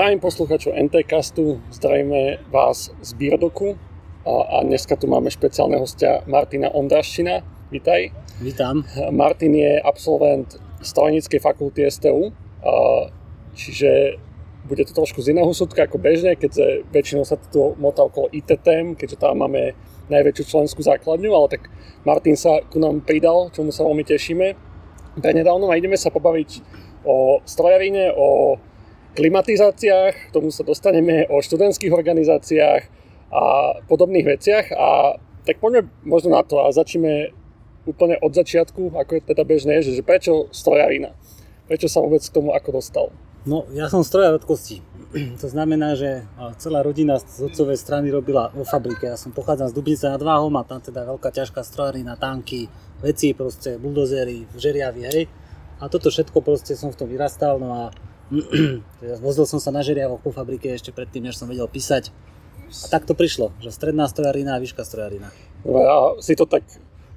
Zdravím poslucháčov NTCastu, zdravíme vás z Bírdoku a, a dneska tu máme špeciálneho hostia Martina Ondraščina. Vítaj. Vítam. Martin je absolvent strojníckej fakulty STU, a, čiže bude to trošku z iného súdka ako bežne, keďže väčšinou sa to motá okolo IT tém, keďže tam máme najväčšiu členskú základňu, ale tak Martin sa ku nám pridal, čomu sa veľmi tešíme. Prednedávno a ideme sa pobaviť o strojarine, o klimatizáciách, k tomu sa dostaneme o študentských organizáciách a podobných veciach a tak poďme možno na to a začneme úplne od začiatku, ako je teda bežné, že, že prečo strojarina? Prečo sa vôbec k tomu ako dostal? No, ja som strojar od kosti. To znamená, že celá rodina z otcovej strany robila vo fabrike. Ja som pochádzam z Dubnice nad Váhom a tam teda veľká ťažká strojarina, tanky, veci, proste buldozery, žeriavy, hej. A toto všetko proste som v tom vyrastal, no a Vozil som sa na žeriavoch po fabrike ešte predtým, než som vedel písať. A tak to prišlo, že stredná strojarina a výška strojarina. No ja si to tak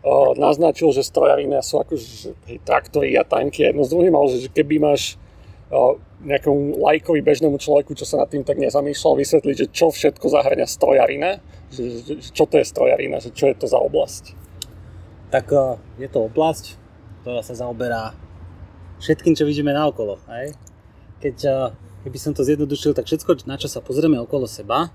o, naznačil, že strojarina sú ako že, traktory a tanky jedno s druhým, ale že keby máš o, nejakom lajkovi bežnému človeku, čo sa nad tým tak nezamýšľal, vysvetliť, že čo všetko zahrania strojarina, že, že, čo to je strojarina, že čo je to za oblasť. Tak je to oblasť, ktorá sa zaoberá všetkým, čo vidíme naokolo. Hej? Keď, keby som to zjednodušil, tak všetko, na čo sa pozrieme okolo seba,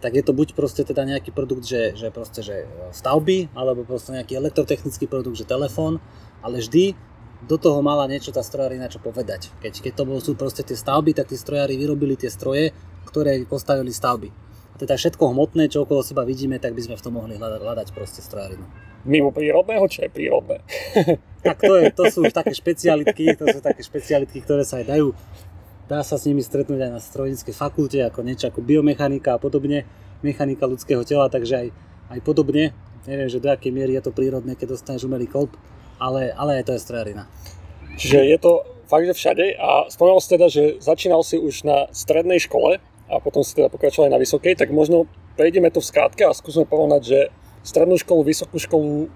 tak je to buď proste teda nejaký produkt, že, že proste, že stavby, alebo proste nejaký elektrotechnický produkt, že telefón, ale vždy do toho mala niečo tá strojárina čo povedať. Keď, keď to bolo, sú proste tie stavby, tak tí strojári vyrobili tie stroje, ktoré postavili stavby. A teda všetko hmotné, čo okolo seba vidíme, tak by sme v tom mohli hľadať, hľadať proste strojárinu. Mimo prírodného, čo je prírodné? tak to, je, to sú už také špecialitky, to sú také špecialitky, ktoré sa aj dajú dá sa s nimi stretnúť aj na strojníckej fakulte, ako niečo ako biomechanika a podobne, mechanika ľudského tela, takže aj, aj podobne. Neviem, že do akej miery je to prírodné, keď dostaneš umelý kolb, ale, ale aj to je strojarina. Čiže je to fakt, že všade a spomínal si teda, že začínal si už na strednej škole a potom si teda pokračoval aj na vysokej, tak možno prejdeme to v skrátke a skúsme porovnať, že strednú školu, vysokú školu,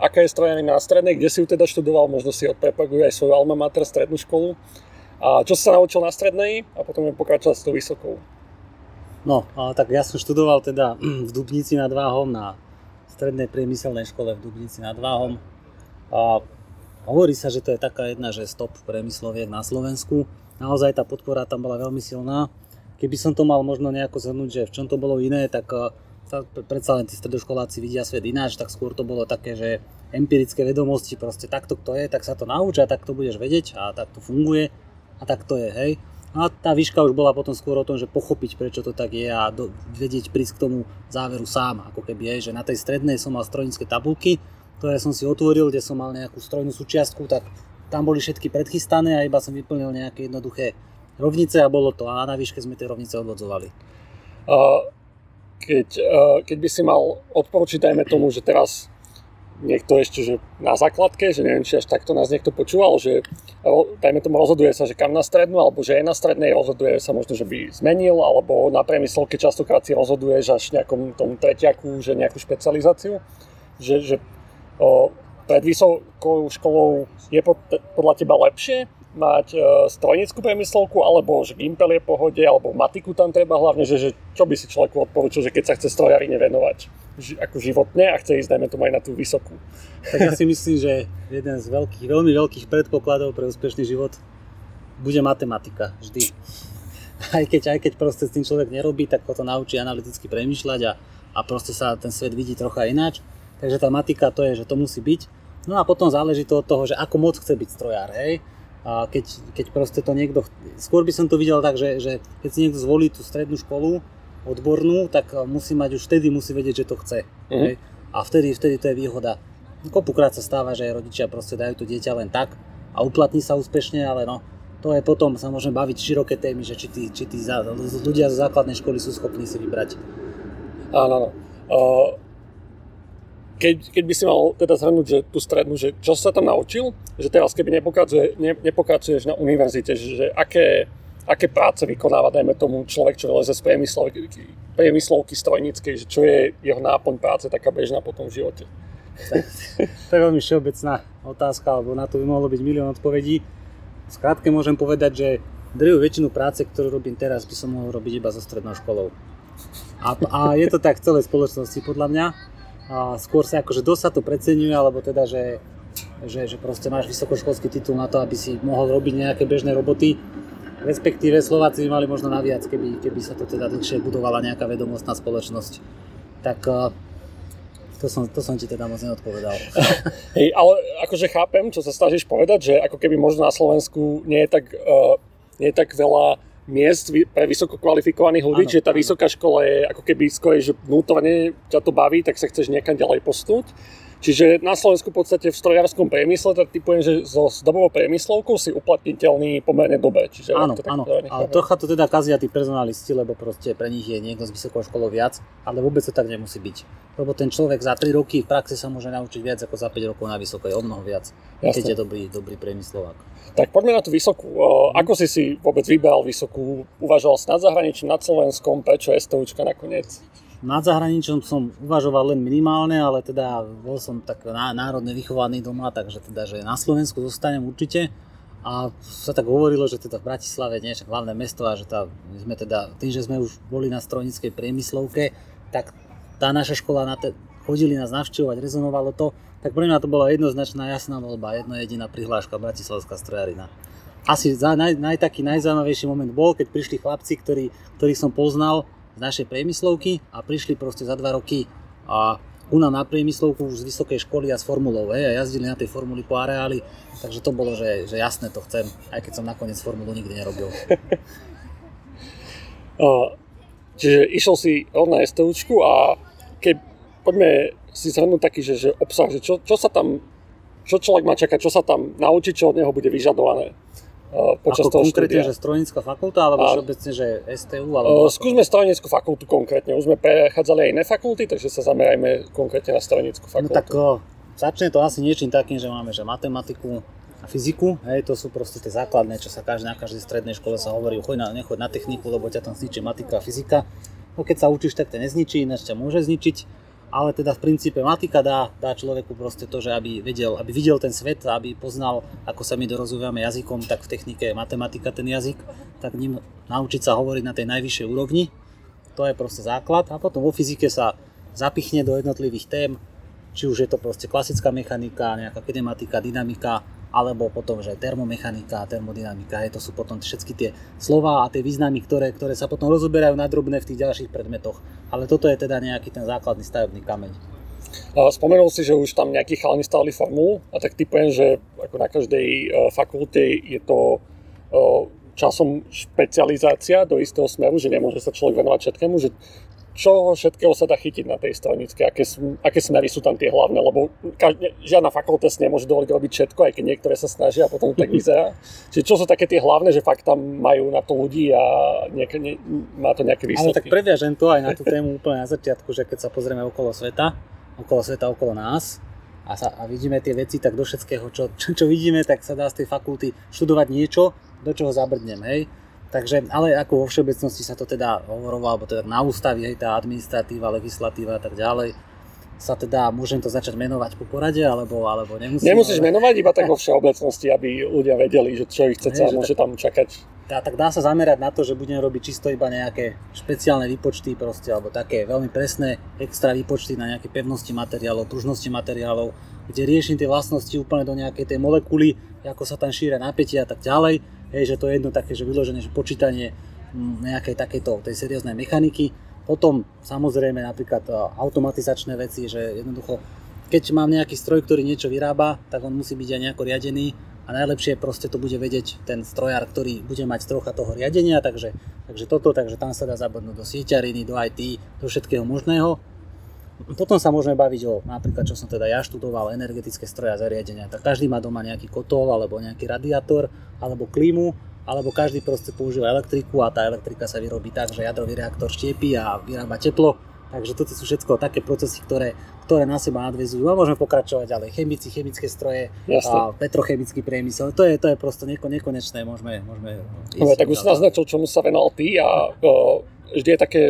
aká je strojarina na strednej, kde si ju teda študoval, možno si odprepaguje aj svoju alma mater, strednú školu a čo sa naučil na strednej a potom pokračovať s tou vysokou. No, tak ja som študoval teda v Dubnici nad Váhom na strednej priemyselnej škole v Dubnici nad Váhom. A hovorí sa, že to je taká jedna, že stop priemysloviek na Slovensku. Naozaj tá podpora tam bola veľmi silná. Keby som to mal možno nejako zhrnúť, že v čom to bolo iné, tak predsa len tí stredoškoláci vidia svet ináč, tak skôr to bolo také, že empirické vedomosti, proste takto to je, tak sa to nauč a tak to budeš vedieť a tak to funguje a tak to je, hej. A tá výška už bola potom skôr o tom, že pochopiť, prečo to tak je a do, vedieť prísť k tomu záveru sám, ako keby, hej, že na tej strednej som mal strojnícke tabulky, ktoré som si otvoril, kde som mal nejakú strojnú súčiastku, tak tam boli všetky predchystané a iba som vyplnil nejaké jednoduché rovnice a bolo to. A na výške sme tie rovnice odvodzovali. Keď, keď by si mal odporučiť, dajme tomu, že teraz niekto ešte že na základke, že neviem, či až takto nás niekto počúval, že dajme tomu rozhoduje sa, že kam na strednú, alebo že je na strednej, rozhoduje sa možno, že by zmenil, alebo na priemyselke častokrát si rozhoduješ až nejakom tom treťaku, že nejakú špecializáciu, že, že o, pred vysokou školou je podľa teba lepšie mať e, strojnickú priemyslovku, alebo že Gimpel je pohode, alebo matiku tam treba hlavne, že, že čo by si človeku odporučil, že keď sa chce strojarine venovať ako životne a chce ísť, dajme tomu aj na tú vysokú. Tak ja si myslím, že jeden z veľkých, veľmi veľkých predpokladov pre úspešný život bude matematika, vždy. Aj keď, aj keď proste s tým človek nerobí, tak ho to naučí analyticky premýšľať a, a proste sa ten svet vidí trocha ináč. Takže tá matika to je, že to musí byť. No a potom záleží to od toho, že ako moc chce byť strojár, hej a keď, keď proste to niekto, skôr by som to videl tak, že, že keď si niekto zvolí tú strednú školu odbornú, tak musí mať už vtedy, musí vedieť, že to chce. Uh-huh. A vtedy, vtedy to je výhoda. Kopukrát sa stáva, že rodičia proste dajú to dieťa len tak a uplatní sa úspešne, ale no, to je potom, sa môžeme baviť široké témy, že či tí, či tí ľudia zo základnej školy sú schopní si vybrať. Áno, áno. Keď, keď by si mal teda zhrnúť, že tú strednú, že čo sa tam naučil, že teraz keby nepokračuje, ne, nepokračuješ na univerzite, že, že aké, aké práce vykonáva, dajme tomu človek, čo leze z priemyslovky, priemyslovky strojníckej, že čo je jeho náplň práce taká bežná potom v živote. To je veľmi všeobecná otázka, alebo na to by mohlo byť milión odpovedí. Skrátke môžem povedať, že drvú väčšinu práce, ktorú robím teraz, by som mohol robiť iba so strednou školou. A, a je to tak v celej spoločnosti podľa mňa. A skôr sa akože dosť sa to preceňuje, alebo teda, že, že, že proste máš vysokoškolský titul na to, aby si mohol robiť nejaké bežné roboty. Respektíve Slováci by mali možno naviac, keby, keby sa to teda dlhšie budovala nejaká vedomostná spoločnosť. Tak to som, to som ti teda moc neodpovedal. Hej, ale akože chápem, čo sa snažíš povedať, že ako keby možno na Slovensku nie je tak, uh, nie je tak veľa miest pre vysoko kvalifikovaných ľudí, že tá vysoká škola je ako keby skôr, že vnútorne ťa to baví, tak sa chceš niekam ďalej postúť. Čiže na Slovensku v podstate v strojárskom priemysle, tak typujem, že so dobovou priemyslovkou si uplatniteľný pomerne dobre. Čiže áno, áno, ale trocha to teda kazia tí personalisti, lebo proste pre nich je niekto z vysokou školou viac, ale vôbec to tak nemusí byť. Lebo ten človek za 3 roky v praxi sa môže naučiť viac ako za 5 rokov na vysokej, o mnoho viac, Jasne. keď je dobrý, dobrý priemyslovák. Tak poďme na tú vysokú. Ako si si vôbec vybral vysokú? Uvažoval si nad zahraničím, nad Slovenskom? Prečo STUčka nakoniec? Nad zahraničím som uvažoval len minimálne, ale teda bol som tak národne vychovaný doma, takže teda, že na Slovensku zostanem určite. A sa tak hovorilo, že teda v Bratislave nie je hlavné mesto a že tá, sme teda, tým, že sme už boli na strojníckej priemyslovke, tak tá naša škola na te, chodili nás navštevovať, rezonovalo to, tak pre mňa to bola jednoznačná jasná voľba, jedna jediná prihláška Bratislavská strojarina. Asi za, naj, naj, taký najzaujímavejší moment bol, keď prišli chlapci, ktorí, ktorých som poznal z našej priemyslovky a prišli proste za dva roky. A u nás na priemyslovku už z vysokej školy a z formulou hej, a jazdili na tej formuli po areáli, takže to bolo, že, že jasné to chcem, aj keď som nakoniec formulu nikdy nerobil. čiže išiel si na STUčku a keď poďme si zhrnúť taký, že, že obsah, že čo, čo sa tam, čo človek má čakať, čo sa tam naučiť, čo od neho bude vyžadované počas Ako toho konkrétne, štúdia. že strojnícka fakulta, alebo všeobecne, že STU? Alebo... Skúsme strojnícku fakultu konkrétne. Už sme prechádzali aj iné fakulty, takže sa zamerajme konkrétne na strojnícku fakultu. No tak uh, začne to asi niečím takým, že máme že matematiku a fyziku, hej, to sú proste tie základné, čo sa každý, na každej strednej škole sa hovorí, choď na, nechoď na techniku, lebo ťa tam zničí matika a fyzika. No keď sa učíš, tak to nezničí, ináč ťa môže zničiť ale teda v princípe matika dá, dá človeku proste to, že aby, vedel, aby videl ten svet, aby poznal, ako sa my dorozumieme jazykom, tak v technike je matematika ten jazyk, tak ním naučiť sa hovoriť na tej najvyššej úrovni, to je proste základ. A potom vo fyzike sa zapichne do jednotlivých tém, či už je to proste klasická mechanika, nejaká kinematika, dynamika, alebo potom, že termomechanika termodynamika, je, to sú potom všetky tie slova a tie významy, ktoré, ktoré sa potom rozoberajú na drobné v tých ďalších predmetoch. Ale toto je teda nejaký ten základný stavebný kameň. Spomenul si, že už tam nejakí chalani stavili formulu a tak typujem, že ako na každej e, fakulte je to e, časom špecializácia do istého smeru, že nemôže sa človek venovať všetkému, že čo všetkého sa dá chytiť na tej strojnícke, aké, aké smery sú tam tie hlavné, lebo každá, žiadna fakulta si nemôže dovoliť robiť všetko, aj keď niektoré sa snažia a potom tak vyzerá. Čiže čo sú také tie hlavné, že fakt tam majú na to ľudí a niek- ne, má to nejaké výsledky. Ale tak previažem to aj na tú tému úplne na začiatku, že keď sa pozrieme okolo sveta, okolo sveta, okolo nás, a, sa, a vidíme tie veci, tak do všetkého, čo, čo, čo vidíme, tak sa dá z tej fakulty študovať niečo, do čoho zabrdnem, hej Takže, ale ako vo všeobecnosti sa to teda hovorovalo, alebo teda na ústavy, hej, tá administratíva, legislatíva a tak ďalej, sa teda, môžem to začať menovať po porade, alebo, alebo nemusím. Nemusíš ale... menovať iba tak vo všeobecnosti, aby ľudia vedeli, že čo ich chce a môže tam čakať. Tá, tak dá sa zamerať na to, že budem robiť čisto iba nejaké špeciálne výpočty proste, alebo také veľmi presné extra výpočty na nejaké pevnosti materiálov, pružnosti materiálov, kde riešim tie vlastnosti úplne do nejakej tej molekuly, ako sa tam šíria napätia a tak ďalej Hej, že to je jedno také, že vyložené, že počítanie mm, nejakej takejto tej serióznej mechaniky. Potom samozrejme napríklad e, automatizačné veci, že jednoducho keď mám nejaký stroj, ktorý niečo vyrába, tak on musí byť aj nejako riadený a najlepšie proste to bude vedieť ten strojár, ktorý bude mať trocha toho riadenia, takže, takže toto, takže tam sa dá zabudnúť do sieťariny, do IT, do všetkého možného. Potom sa môžeme baviť o napríklad, čo som teda ja študoval, energetické stroje a zariadenia. Tak každý má doma nejaký kotol alebo nejaký radiátor alebo klímu, alebo každý proste používa elektriku a tá elektrika sa vyrobí tak, že jadrový reaktor štiepí a vyrába teplo. Takže toto sú všetko také procesy, ktoré, ktoré na seba nadvezujú a môžeme pokračovať ďalej. Chemici, chemické stroje, a petrochemický priemysel, to je, to je prosto neko, nekonečné, môžeme, môžeme ísť. No, tak už si naznačil, čomu sa venoval ty a uh, vždy je také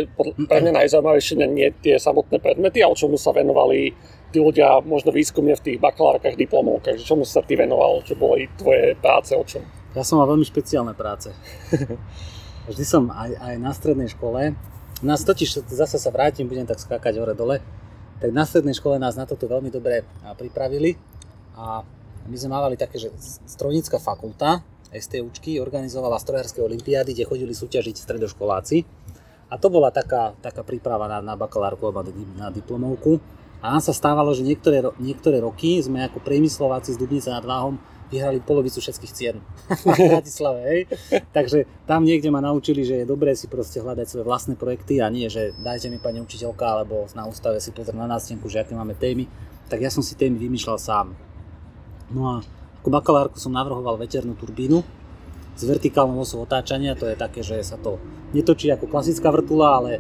pre mňa najzaujímavejšie nie tie samotné predmety, ale čomu sa venovali tí ľudia možno výskumne v tých bakalárkach, diplomovkách, čomu sa ty venoval, čo boli tvoje práce, o čom? Ja som mal veľmi špeciálne práce. Vždy som aj, aj na strednej škole, nás totiž, zase sa vrátim, budem tak skákať hore-dole, tak na strednej škole nás na toto veľmi dobre pripravili. A my sme mávali také, že strojnícka fakulta STUčky organizovala strojárske olimpiády, kde chodili súťažiť stredoškoláci a to bola taká, taká príprava na, na bakalárku alebo na diplomovku a nám sa stávalo, že niektoré, niektoré roky sme ako priemyslováci z Dubnice nad Váhom vyhrali polovicu všetkých cien v Bratislave, hej. Takže tam niekde ma naučili, že je dobré si proste hľadať svoje vlastné projekty a nie, že dajte mi pani učiteľka alebo na ústave si pozrieť na nástenku, že aké máme témy. Tak ja som si témy vymýšľal sám. No a ako bakalárku som navrhoval veternú turbínu s vertikálnou osou otáčania, to je také, že sa to netočí ako klasická vrtula, ale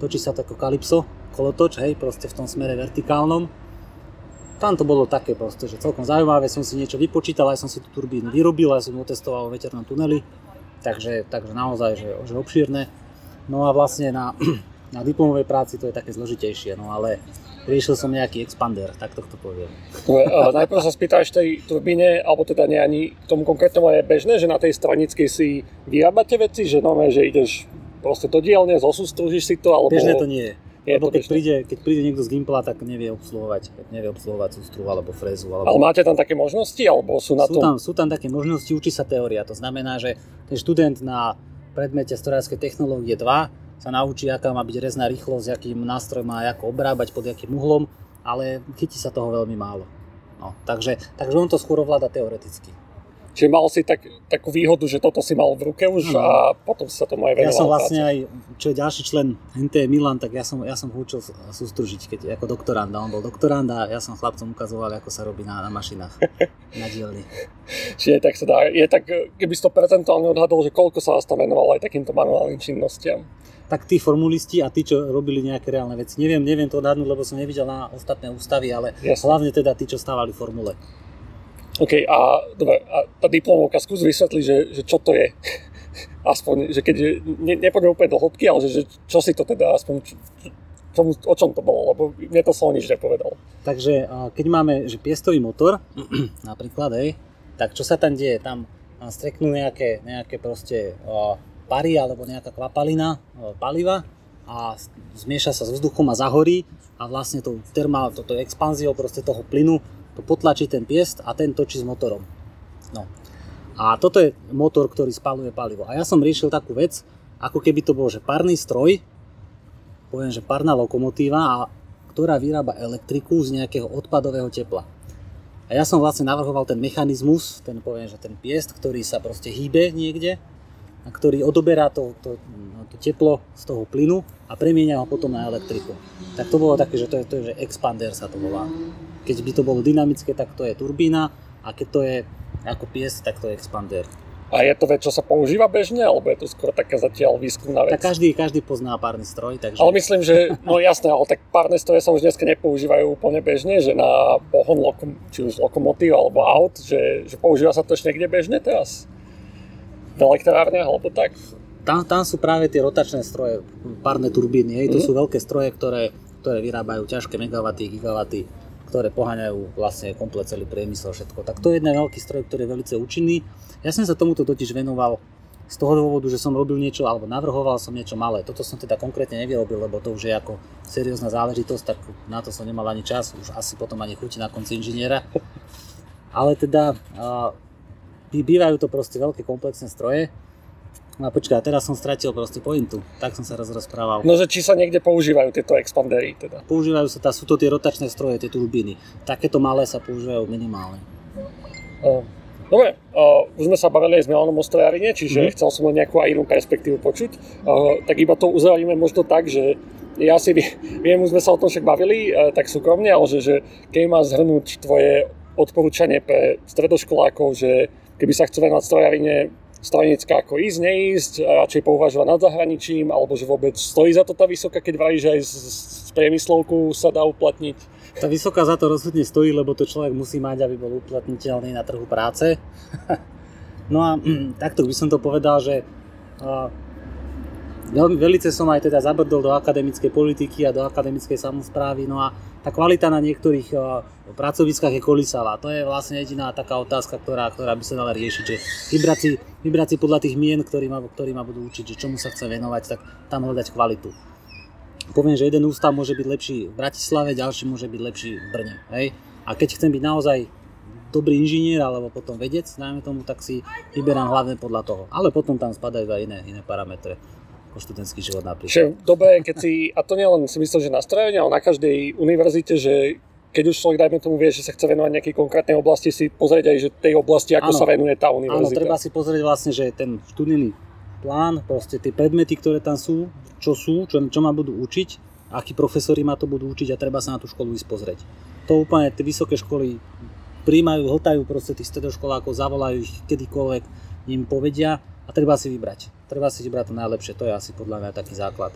točí sa to ako kalypso, kolotoč, hej, proste v tom smere vertikálnom tam to bolo také proste, že celkom zaujímavé, som si niečo vypočítal, aj som si tú turbínu vyrobil, aj som otestoval v veternom tuneli, takže, takže naozaj, že, že obšírne. No a vlastne na, na diplomovej práci to je také zložitejšie, no ale riešil som nejaký expander, tak to poviem. Uh, najprv sa spýtaš tej turbíne, alebo teda nie ani k tomu konkrétnemu je bežné, že na tej stranickej si vyrábate veci, že no, že ideš proste do dielne, zosústružíš si to, alebo... Bežné to nie je. Je Lebo keď príde, keď príde niekto z Gimpla, tak nevie obsluhovať, nevie obsluhovať sústru alebo frézu. Alebo... Ale máte tam také možnosti, alebo sú na sú Tam, sú tam také možnosti, učí sa teória. To znamená, že ten študent na predmete strojárskej technológie 2 sa naučí, aká má byť rezná rýchlosť, akým nástroj má ako obrábať, pod akým uhlom, ale chytí sa toho veľmi málo. No, takže, takže on to skôr ovláda teoreticky. Čiže mal si tak, takú výhodu, že toto si mal v ruke už no. a potom sa tomu aj venoval. Ja som vlastne práce. aj, čo je ďalší člen NT Milan, tak ja som, ja som ho učil sústružiť, keď ako doktoranda. On bol doktorand a ja som chlapcom ukazoval, ako sa robí na, na mašinách, na dielni. Čiže tak sa dá, je tak, keby si to percentuálne odhadol, že koľko sa vás tam venovalo aj takýmto manuálnym činnostiam? tak tí formulisti a tí, čo robili nejaké reálne veci. Neviem, neviem to odhadnúť, lebo som nevidel na ostatné ústavy, ale Jasne. hlavne teda tí, čo stávali formule. OK, a, dobre, a tá diplomovka, skús vysvetliť, že, že čo to je. aspoň, že keď ne, nepôjdeme úplne do hĺbky, ale že, že čo si to teda aspoň, čo, o čom to bolo, lebo mne to slovo nič nepovedal. Takže keď máme že piestový motor, napríklad, hej, tak čo sa tam deje? Tam streknú nejaké, nejaké proste pary alebo nejaká kvapalina paliva a zmieša sa s vzduchom a zahorí a vlastne tou termál, toto expanziou proste toho plynu to potlačí ten piest a ten točí s motorom. No. A toto je motor, ktorý spaluje palivo. A ja som riešil takú vec, ako keby to bol že párny stroj, poviem, že párna lokomotíva, a, ktorá vyrába elektriku z nejakého odpadového tepla. A ja som vlastne navrhoval ten mechanizmus, ten poviem, že ten piest, ktorý sa proste hýbe niekde a ktorý odoberá to, to, to teplo z toho plynu a premieňa ho potom na elektriku. Tak to bolo také, že to je, to je že expander sa to volá. Keď by to bolo dynamické, tak to je turbína a keď to je ako pies, tak to je expander. A je to vec, čo sa používa bežne, alebo je to skôr taká zatiaľ výskumná vec? Tak každý, každý pozná párny stroj, takže... Ale myslím, že, no jasné, ale tak párne stroje sa už dneska nepoužívajú úplne bežne, že na pohon lokom, či už lokomotív alebo aut, že, že používa sa to ešte niekde bežne teraz? V elektrárne alebo tak? Tam, tam sú práve tie rotačné stroje, párne turbíny, hej, to mm. sú veľké stroje, ktoré, ktoré vyrábajú ťažké megawaty, gigawaty ktoré poháňajú vlastne komplet celý priemysel, všetko. Tak to je jeden veľký stroj, ktorý je veľmi účinný. Ja som sa tomuto totiž venoval z toho dôvodu, že som robil niečo, alebo navrhoval som niečo malé. Toto som teda konkrétne nevyrobil, lebo to už je ako seriózna záležitosť, tak na to som nemal ani čas, už asi potom ani chuti na konci inžiniera. Ale teda bývajú to proste veľké komplexné stroje, No a počkaj, teraz som stratil proste pointu, tak som sa raz rozprával. No, že či sa niekde používajú tieto expandery teda? Používajú sa, tá, sú to tie rotačné stroje, tie turbíny. Takéto malé sa používajú minimálne. Uh, dobre, uh, už sme sa bavili aj s Milanom o strojarine, čiže mm. chcel som len nejakú aj inú perspektívu počuť. Uh, tak iba to uzavíme možno tak, že ja si viem, už sme sa o tom však bavili, uh, tak súkromne, ale že, že keď má zhrnúť tvoje odporúčanie pre stredoškolákov, že keby sa chcú venovať strojarine, stranická ako ísť, neísť, radšej pouvažovať nad zahraničím, alebo že vôbec stojí za to tá vysoká, keď vraví, že aj z, z priemyslovku sa dá uplatniť? Tá vysoká za to rozhodne stojí, lebo to človek musí mať, aby bol uplatniteľný na trhu práce. no a takto by som to povedal, že veľmi velice som aj teda zabrdol do akademickej politiky a do akademickej samozprávy, no a tá kvalita na niektorých uh, pracoviskách je kolísavá. To je vlastne jediná taká otázka, ktorá, ktorá by sa dala riešiť, že vybrať si, vybrať si podľa tých mien, ktorí ma, ktorí ma budú učiť, že čomu sa chce venovať, tak tam hľadať kvalitu. Poviem, že jeden ústav môže byť lepší v Bratislave, ďalší môže byť lepší v Brne. Hej? A keď chcem byť naozaj dobrý inžinier alebo potom vedec, najmä tomu, tak si vyberám hlavne podľa toho. Ale potom tam spadajú aj iné, iné parametre ako študentský život napríklad. Dobre, keď si, a to nie len si myslím, že na strojovne, ale na každej univerzite, že keď už človek, dajme tomu, vie, že sa chce venovať nejakej konkrétnej oblasti, si pozrieť aj, že tej oblasti, ako ano, sa venuje tá univerzita. Áno, treba si pozrieť vlastne, že ten študijný plán, proste tie predmety, ktoré tam sú, čo sú, čo, čo ma budú učiť, akí profesori ma to budú učiť a treba sa na tú školu ísť pozrieť. To úplne tie vysoké školy príjmajú, hltajú proste tých stredoškolákov, zavolajú ich kedykoľvek, im povedia a treba si vybrať. Treba si vybrať to najlepšie, to je asi podľa mňa taký základ.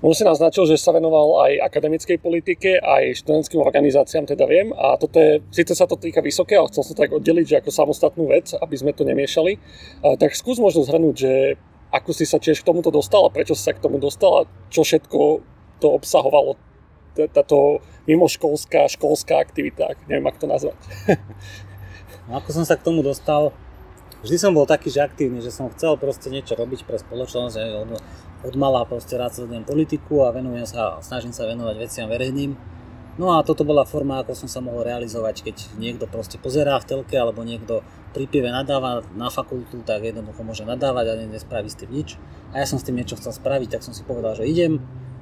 On si naznačil, že sa venoval aj akademickej politike, aj študentským organizáciám, teda viem. A toto je, síce sa to týka vysoké, ale chcel som tak oddeliť, že ako samostatnú vec, aby sme to nemiešali. A, tak skús možno zhrnúť, že ako si sa tiež k tomuto dostal a prečo si sa k tomu dostal a čo všetko to obsahovalo, táto mimoškolská, školská aktivita, neviem, ako to nazvať. No, ako som sa k tomu dostal, vždy som bol taký, že aktívny, že som chcel proste niečo robiť pre spoločnosť, od, od mala proste rád sledujem politiku a venujem sa, snažím sa venovať veciam verejným. No a toto bola forma, ako som sa mohol realizovať, keď niekto proste pozerá v telke alebo niekto pri pive nadáva na fakultu, tak jednoducho môže nadávať a nespraví s tým nič. A ja som s tým niečo chcel spraviť, tak som si povedal, že idem.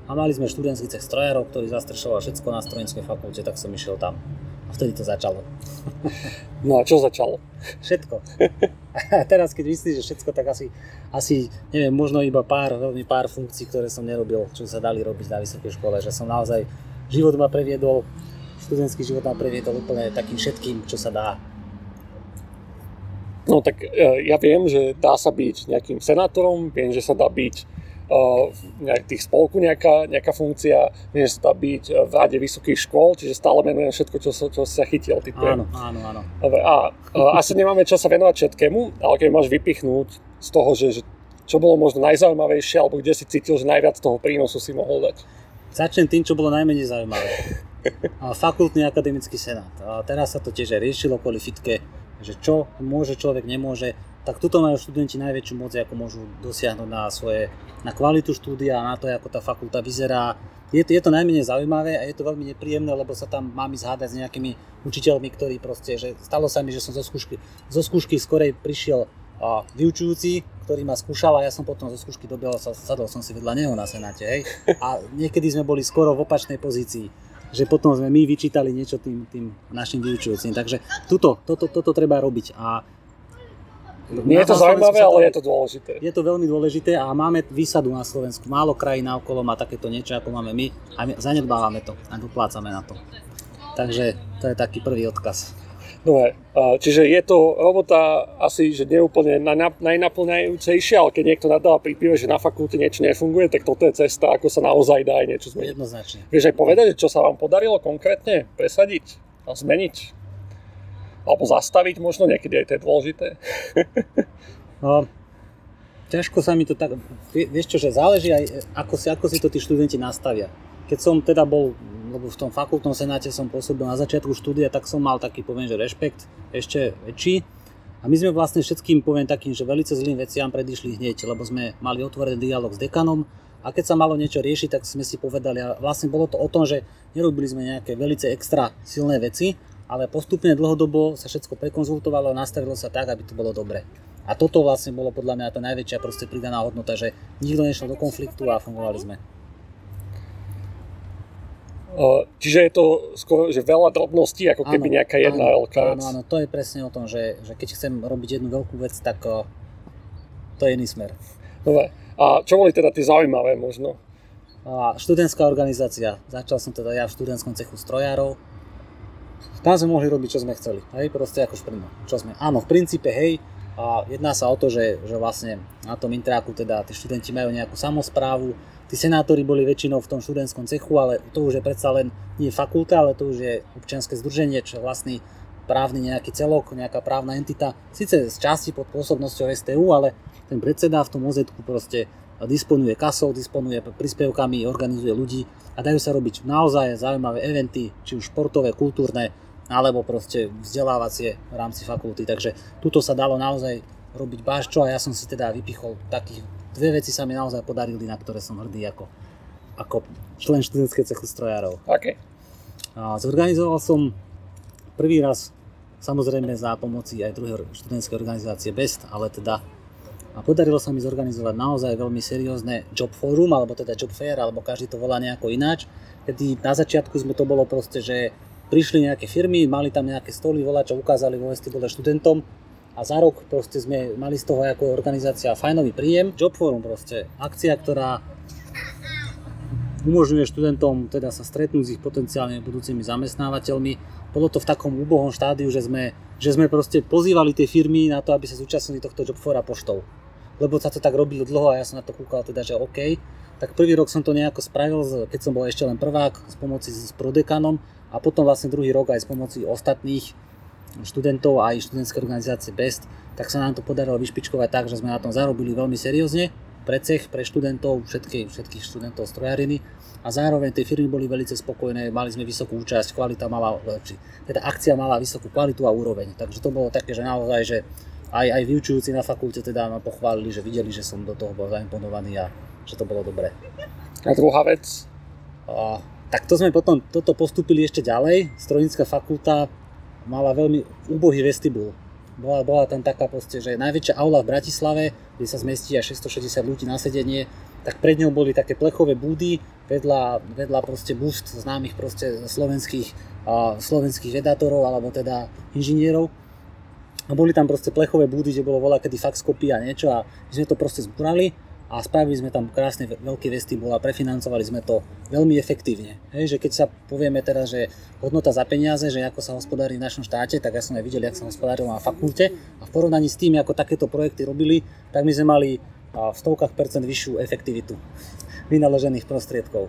A mali sme študentský cech strojárov, ktorý zastrešoval všetko na strojníckej fakulte, tak som išiel tam. Vtedy to začalo. No a čo začalo? Všetko. A teraz, keď myslíš, že všetko, tak asi, asi, neviem, možno iba pár, veľmi pár funkcií, ktoré som nerobil, čo sa dali robiť na vysokej škole, že som naozaj, život ma previedol, študentský život ma previedol úplne takým všetkým, čo sa dá. No tak e, ja viem, že dá sa byť nejakým senátorom, viem, že sa dá byť nejak tých spolku nejaká, nejaká funkcia, vieš sa byť v ráde vysokých škôl, čiže stále menujem všetko, čo, čo sa chytil. Typujem. Áno, áno, áno. Dobre, a, a asi nemáme čas sa venovať všetkému, ale keď máš vypichnúť z toho, že, že čo bolo možno najzaujímavejšie, alebo kde si cítil, že najviac toho prínosu si mohol dať? Začnem tým, čo bolo najmenej zaujímavé. Fakultný akademický senát. A teraz sa to tiež riešilo kvôli fitke, že čo môže človek, nemôže tak tuto majú študenti najväčšiu moc, ako môžu dosiahnuť na svoje, na kvalitu štúdia na to, ako tá fakulta vyzerá. Je to, je to najmenej zaujímavé a je to veľmi nepríjemné, lebo sa tam mám ísť hádať s nejakými učiteľmi, ktorí proste, že stalo sa mi, že som zo skúšky, zo skúšky skorej prišiel a vyučujúci, ktorý ma skúšal a ja som potom zo skúšky dobehol, sadol som si vedľa neho na senáte, hej. A niekedy sme boli skoro v opačnej pozícii že potom sme my vyčítali niečo tým, tým našim vyučujúcim. Takže tuto, toto, toto treba robiť. A nie je to zaujímavé, ale je to dôležité. Je to veľmi dôležité a máme výsadu na Slovensku. Málo krajín okolo má takéto niečo, ako máme my a my zanedbávame to a doplácame na to. Takže to je taký prvý odkaz. Dobre, čiže je to robota asi, že neúplne najnaplňajúcejšia, ale keď niekto nadáva pri pive, že na fakulte niečo nefunguje, tak toto je cesta, ako sa naozaj dá aj niečo zmeniť. Jednoznačne. Vieš aj povedať, čo sa vám podarilo konkrétne presadiť a zmeniť? Alebo zastaviť možno, niekedy aj to je dôležité. no, ťažko sa mi to tak, vieš čo, že záleží aj, ako si, ako si to tí študenti nastavia. Keď som teda bol, lebo v tom fakultnom senáte som pôsobil na začiatku štúdia, tak som mal taký, poviem, že rešpekt ešte väčší. A my sme vlastne všetkým, poviem takým, že veľmi zlým veciam predišli hneď, lebo sme mali otvorený dialog s dekanom a keď sa malo niečo riešiť, tak sme si povedali, a vlastne bolo to o tom, že nerobili sme nejaké veľmi extra silné veci, ale postupne dlhodobo sa všetko prekonzultovalo a nastavilo sa tak, aby to bolo dobre. A toto vlastne bolo podľa mňa tá najväčšia proste pridaná hodnota, že nikto nešiel do konfliktu a fungovali sme. Čiže je to skoro, že veľa drobností, ako keby áno, nejaká jedna áno, veľká vec. Áno, áno, to je presne o tom, že, že keď chcem robiť jednu veľkú vec, tak to je iný smer. Dobre. A čo boli teda tie zaujímavé možno? A študentská organizácia. Začal som teda ja v študentskom cechu strojárov tam sme mohli robiť, čo sme chceli. Hej, proste ako šprno. Čo sme. Áno, v princípe, hej, a jedná sa o to, že, že vlastne na tom intráku teda tí študenti majú nejakú samozprávu, tí senátori boli väčšinou v tom študentskom cechu, ale to už je predsa len nie fakulta, ale to už je občianske združenie, čo vlastný právny nejaký celok, nejaká právna entita, síce z časti pod pôsobnosťou STU, ale ten predseda v tom OZ proste disponuje kasou, disponuje príspevkami, organizuje ľudí a dajú sa robiť naozaj zaujímavé eventy, či už športové, kultúrne, alebo proste vzdelávacie v rámci fakulty. Takže tuto sa dalo naozaj robiť báščo a ja som si teda vypichol takých dve veci sa mi naozaj podarili, na ktoré som hrdý ako, ako člen študentskej cechu strojárov. Okay. A zorganizoval som prvý raz samozrejme za pomoci aj druhej študentskej organizácie BEST, ale teda a podarilo sa mi zorganizovať naozaj veľmi seriózne job forum, alebo teda job fair, alebo každý to volá nejako ináč. Kedy na začiatku sme to bolo proste, že prišli nejaké firmy, mali tam nejaké stoly, volá, čo ukázali vo vestibule študentom a za rok proste sme mali z toho ako organizácia fajnový príjem. Job forum proste, akcia, ktorá umožňuje študentom teda sa stretnúť s ich potenciálne budúcimi zamestnávateľmi. Bolo to v takom úbohom štádiu, že sme, že sme proste pozývali tie firmy na to, aby sa zúčastnili tohto jobfora poštou lebo sa to tak robilo dlho a ja som na to kúkal teda, že OK. Tak prvý rok som to nejako spravil, keď som bol ešte len prvák s pomoci s prodekanom a potom vlastne druhý rok aj s pomoci ostatných študentov a aj študentskej organizácie BEST, tak sa nám to podarilo vyšpičkovať tak, že sme na tom zarobili veľmi seriózne pre cech, pre študentov, všetkých, všetkých študentov strojariny a zároveň tie firmy boli veľmi spokojné, mali sme vysokú účasť, kvalita mala, teda akcia mala vysokú kvalitu a úroveň, takže to bolo také, že naozaj, že aj, aj vyučujúci na fakulte teda ma pochválili, že videli, že som do toho bol zaimponovaný a že to bolo dobré. A druhá vec? A, tak to sme potom toto postupili ešte ďalej. Strojnická fakulta mala veľmi úbohý vestibul. Bola, bola tam taká proste, že najväčšia aula v Bratislave, kde sa zmestí až 660 ľudí na sedenie, tak pred ňou boli také plechové búdy, vedľa, vedľa proste búst známych proste slovenských, a, slovenských vedátorov alebo teda inžinierov a boli tam proste plechové búdy, kde bolo voľa kedy faxkopy a niečo a my sme to proste zbúrali a spravili sme tam krásne veľký vestibul a prefinancovali sme to veľmi efektívne. Hej, že keď sa povieme teraz, že hodnota za peniaze, že ako sa hospodári v našom štáte, tak ja som aj videl, ako sa hospodárilo na fakulte a v porovnaní s tým, ako takéto projekty robili, tak my sme mali v stovkách percent vyššiu efektivitu vynaložených prostriedkov.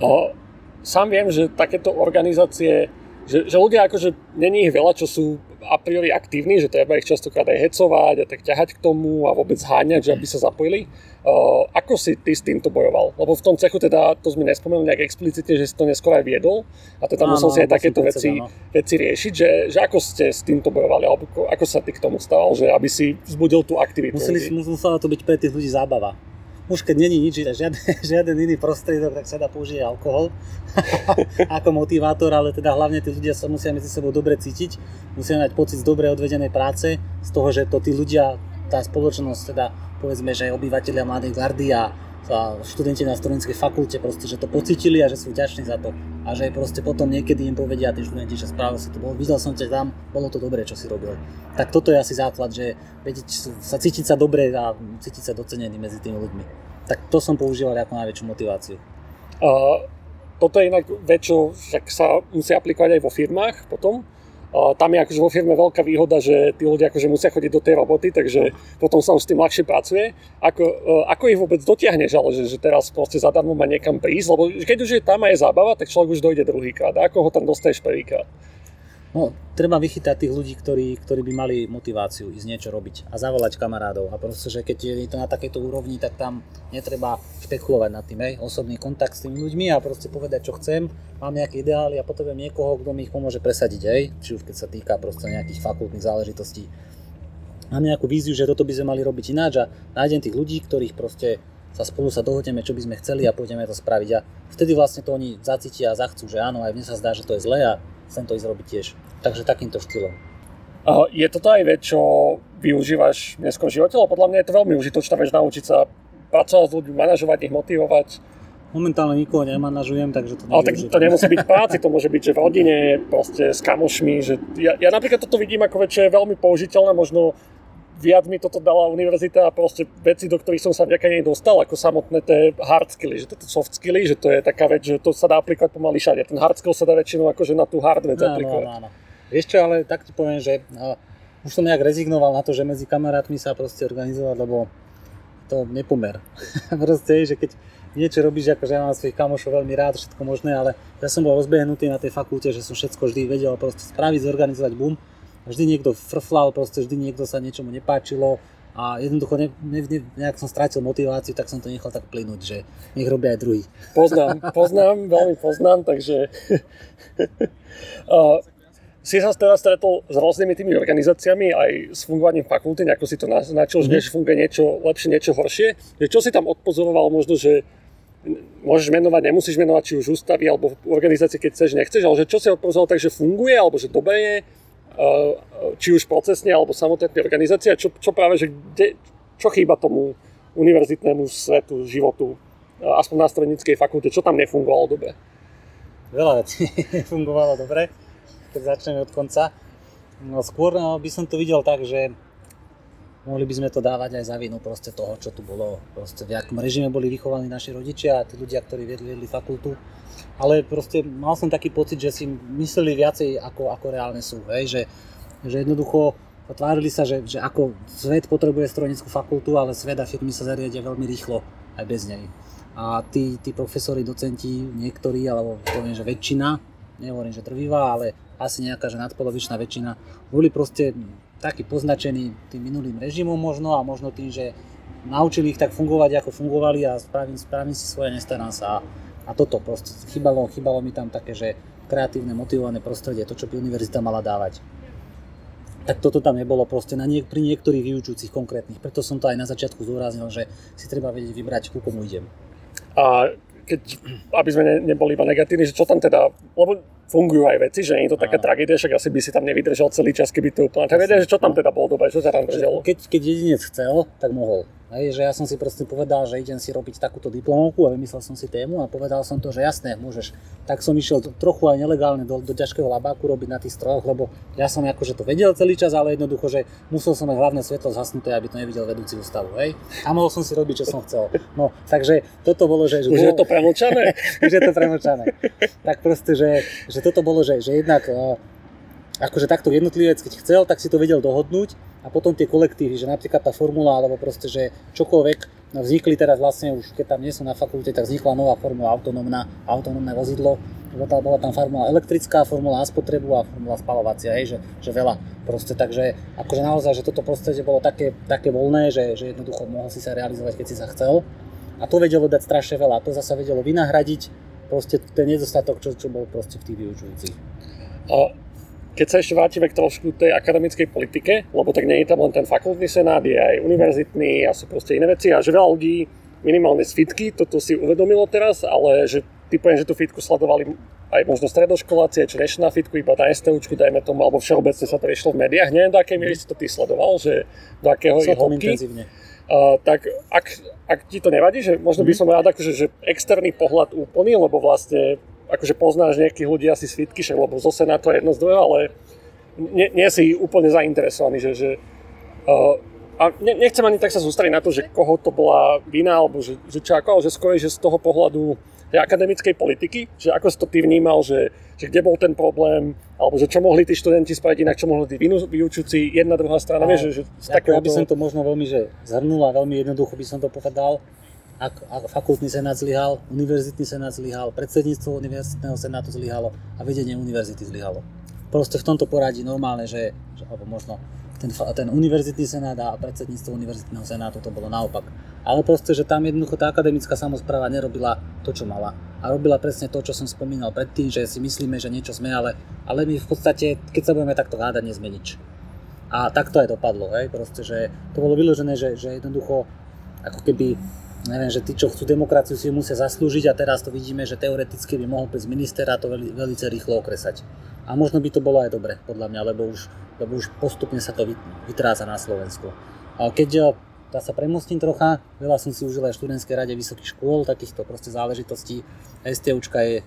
O, sám viem, že takéto organizácie že, že ľudia akože, není ich veľa, čo sú a priori aktívni, že treba ich častokrát aj hecovať a tak ťahať k tomu a vôbec háňať, že aby sa zapojili. Uh, ako si ty s týmto bojoval? Lebo v tom cechu teda, to sme nespomenuli nejak explicitne, že si to neskôr aj viedol a teda musel si aj takéto veci, veci riešiť, že, že ako ste s týmto bojovali, alebo ako, ako sa ty k tomu stával, že aby si vzbudil tú aktivitu. Museli, musela to byť pre tých ľudí zábava už keď není nič, žiaden, žiaden iný prostriedok, tak sa dá použiť alkohol. Ako motivátor, ale teda hlavne tí ľudia sa musia medzi sebou dobre cítiť, musia mať pocit z dobre odvedenej práce, z toho, že to tí ľudia, tá spoločnosť, teda povedzme, že obyvateľia Mladej gardy a a študenti na strojníckej fakulte proste, že to pocítili a že sú vďační za to. A že proste potom niekedy im povedia tí študenti, že správne si to bol, videl som ťa tam, bolo to dobré, čo si robil. Tak toto je asi základ, že vedieť sa cítiť sa dobre a cítiť sa docenený medzi tými ľuďmi. Tak to som používal ako najväčšiu motiváciu. Uh, toto je inak vec, čo sa musí aplikovať aj vo firmách potom, tam je akože vo firme veľká výhoda, že tí ľudia akože musia chodiť do tej roboty, takže potom sa už s tým ľahšie pracuje. Ako, e, ako ich vôbec dotiahneš, ale že, že teraz proste zadarmo má niekam prísť, lebo keď už je tam a je zábava, tak človek už dojde druhýkrát. Ako ho tam dostaneš prvýkrát? No, treba vychytať tých ľudí, ktorí, ktorí by mali motiváciu ísť niečo robiť a zavolať kamarádov. A proste, že keď je to na takejto úrovni, tak tam netreba špekulovať nad tým, hej. osobný kontakt s tými ľuďmi a proste povedať, čo chcem, mám nejaké ideály a potrebujem niekoho, kto mi ich pomôže presadiť, hej. či už keď sa týka proste nejakých fakultných záležitostí. Mám nejakú víziu, že toto by sme mali robiť ináč a nájdem tých ľudí, ktorých proste sa spolu sa dohodneme, čo by sme chceli a pôjdeme to spraviť. A vtedy vlastne to oni zacítia a zachcú, že áno, aj mne sa zdá, že to je zlé a chcem to ísť robiť tiež. Takže takýmto štýlom. Je toto aj vec, čo využívaš v dneskom živote? Lebo podľa mňa je to veľmi užitočná vec naučiť sa pracovať s ľuďmi, manažovať ich, motivovať. Momentálne nikoho nemanažujem, takže to Ale tak to nemusí byť v práci, to môže byť, že v rodine, proste s kamošmi. Že ja, ja napríklad toto vidím ako vec, čo je veľmi použiteľné, možno viac mi toto dala univerzita a proste veci, do ktorých som sa vďaka nej dostal, ako samotné tie hard skilly, že to soft skilly, že to je taká vec, že to sa dá aplikovať pomaly všade. Ten hard skill sa dá väčšinou akože na tú hard vec no, aplikovať. No, no, no. Vieš čo, ale tak ti poviem, že uh, už som nejak rezignoval na to, že medzi kamarátmi sa proste organizovať, lebo to nepomer. proste, že keď niečo robíš, akože ja mám svojich kamošov veľmi rád, všetko možné, ale ja som bol rozbehnutý na tej fakulte, že som všetko vždy vedel proste spraviť, zorganizovať boom vždy niekto frflal, proste vždy niekto sa niečomu nepáčilo, a jednoducho ne, ne, ne, nejak som strátil motiváciu, tak som to nechal tak plynúť, že nech robia aj druhý. Poznám, poznám, veľmi poznám, takže uh, si sa teraz stretol s rôznymi tými organizáciami aj s fungovaním fakulty, ako si to naznačil, mm-hmm. že funguje niečo lepšie, niečo horšie. Že čo si tam odpozoroval možno, že môžeš menovať, nemusíš menovať či už ústavy alebo organizácie, keď chceš, nechceš, ale že čo si odpozoroval tak, že funguje alebo že dobre je, či už procesne alebo samotné organizácie, čo, čo práve, že kde, čo chýba tomu univerzitnému svetu, životu, aspoň na stranickej fakulte, čo tam nefungovalo dobre? Veľa vecí fungovalo dobre keď začneme od konca. No skôr no, by som to videl tak, že mohli by sme to dávať aj za vinu proste toho, čo tu bolo. Proste v akom režime boli vychovaní naši rodičia a tí ľudia, ktorí viedli, viedli fakultu. Ale proste mal som taký pocit, že si mysleli viacej ako, ako reálne sú. Hej? Že, že jednoducho tvárili sa, že, že ako svet potrebuje strojnickú fakultu, ale svet a firmy sa zariadia veľmi rýchlo aj bez nej. A tí, tí profesori, docenti, niektorí, alebo poviem, že väčšina, nehovorím, že trvivá, ale asi nejaká že nadpolovičná väčšina, boli proste takí poznačení tým minulým režimom možno a možno tým, že naučili ich tak fungovať, ako fungovali a spravím, spravím si svoje, nestarám sa. A toto proste chýbalo, chýbalo mi tam také, že kreatívne, motivované prostredie, to, čo by univerzita mala dávať. Tak toto tam nebolo proste na niek- pri niektorých vyučujúcich konkrétnych. Preto som to aj na začiatku zúraznil, že si treba vedieť vybrať, ku komu idem. A keď, aby sme ne, neboli iba negatívni, že čo tam teda, lebo fungujú aj veci, že nie je to taká tragédia, však asi by si tam nevydržal celý čas, keby to úplne tragédia, že čo tam teda bolo dobre, čo sa tam držalo? Keď, keď jedinec chcel, tak mohol. Hej, že ja som si proste povedal, že idem si robiť takúto diplomovku a vymyslel som si tému a povedal som to, že jasné, môžeš. Tak som išiel trochu aj nelegálne do, do ťažkého labáku robiť na tých strojoch, lebo ja som akože to vedel celý čas, ale jednoducho, že musel som mať hlavné svetlo zhasnuté, aby to nevidel vedúci ústavu. Hej? A mohol som si robiť, čo som chcel. No, takže toto bolo, že... Už bolo... je to premočané? Už je to premočané. tak proste, že, že toto bolo, že, že jednak akože takto jednotlivec, keď chcel, tak si to vedel dohodnúť a potom tie kolektívy, že napríklad tá formula, alebo proste, že čokoľvek, no vznikli teraz vlastne už, keď tam nie sú na fakulte, tak vznikla nová formula autonómna, autonómne vozidlo, bola tam, bola tam formula elektrická, formula na spotrebu a formula spalovacia, hej, že, že veľa proste, takže akože naozaj, že toto prostredie bolo také, také voľné, že, že jednoducho mohol si sa realizovať, keď si sa chcel a to vedelo dať strašne veľa, to zase vedelo vynahradiť proste ten nedostatok, čo, čo bol proste v tých vyučujúcich. A keď sa ešte vrátime k trošku tej akademickej politike, lebo tak nie je tam len ten fakultný senát, je aj univerzitný a sú proste iné veci a že veľa ľudí minimálne z fitky toto si uvedomilo teraz, ale že typujem, že tú fitku sledovali aj možno stredoškolácie, čo na fitku, iba na STUčku, dajme tomu, alebo všeobecne sa to riešilo v médiách. Neviem, do akej miery si to ty sledoval, že do akého je hĺbky. Uh, tak ak, ak ti to nevadí, že možno by mhm. som rád akože, že externý pohľad úplný, lebo vlastne akože poznáš nejakých ľudí asi však, lebo zo Senátu je jedno z druhého, ale nie, nie si úplne zainteresovaný, že, že uh, a ne, nechcem ani tak sa sústrediť na to, že koho to bola vina, alebo že, že čo ako, ale že skôr, že z toho pohľadu tej akademickej politiky, že ako si to ty vnímal, že, že kde bol ten problém, alebo že čo mohli tí študenti spraviť inak, čo mohli tí vyučujúci, jedna, druhá strana, vieš, že, že z takého... Aby som to možno veľmi že zhrnul a veľmi jednoducho by som to povedal, ak, ak fakultný senát zlyhal, univerzitný senát zlyhal, predsedníctvo univerzitného senátu zlyhalo a vedenie univerzity zlyhalo. Proste v tomto poradí normálne, že, že alebo možno ten, ten univerzitný senát a predsedníctvo univerzitného senátu to bolo naopak. Ale proste, že tam jednoducho tá akademická samozpráva nerobila to, čo mala. A robila presne to, čo som spomínal predtým, že si myslíme, že niečo sme, ale, ale my v podstate, keď sa budeme takto hádať, nezme nič. A tak to aj dopadlo, hej, proste, že to bolo vyložené, že, že jednoducho ako keby neviem, že tí, čo chcú demokraciu, si ju musia zaslúžiť a teraz to vidíme, že teoreticky by mohol prísť minister a to veľmi, veľmi rýchlo okresať. A možno by to bolo aj dobre, podľa mňa, lebo už, lebo už postupne sa to vytráca na Slovensku. A keď dá sa premostím trocha, veľa som si užil aj v študentskej rade vysokých škôl, takýchto proste záležitostí. STUčka je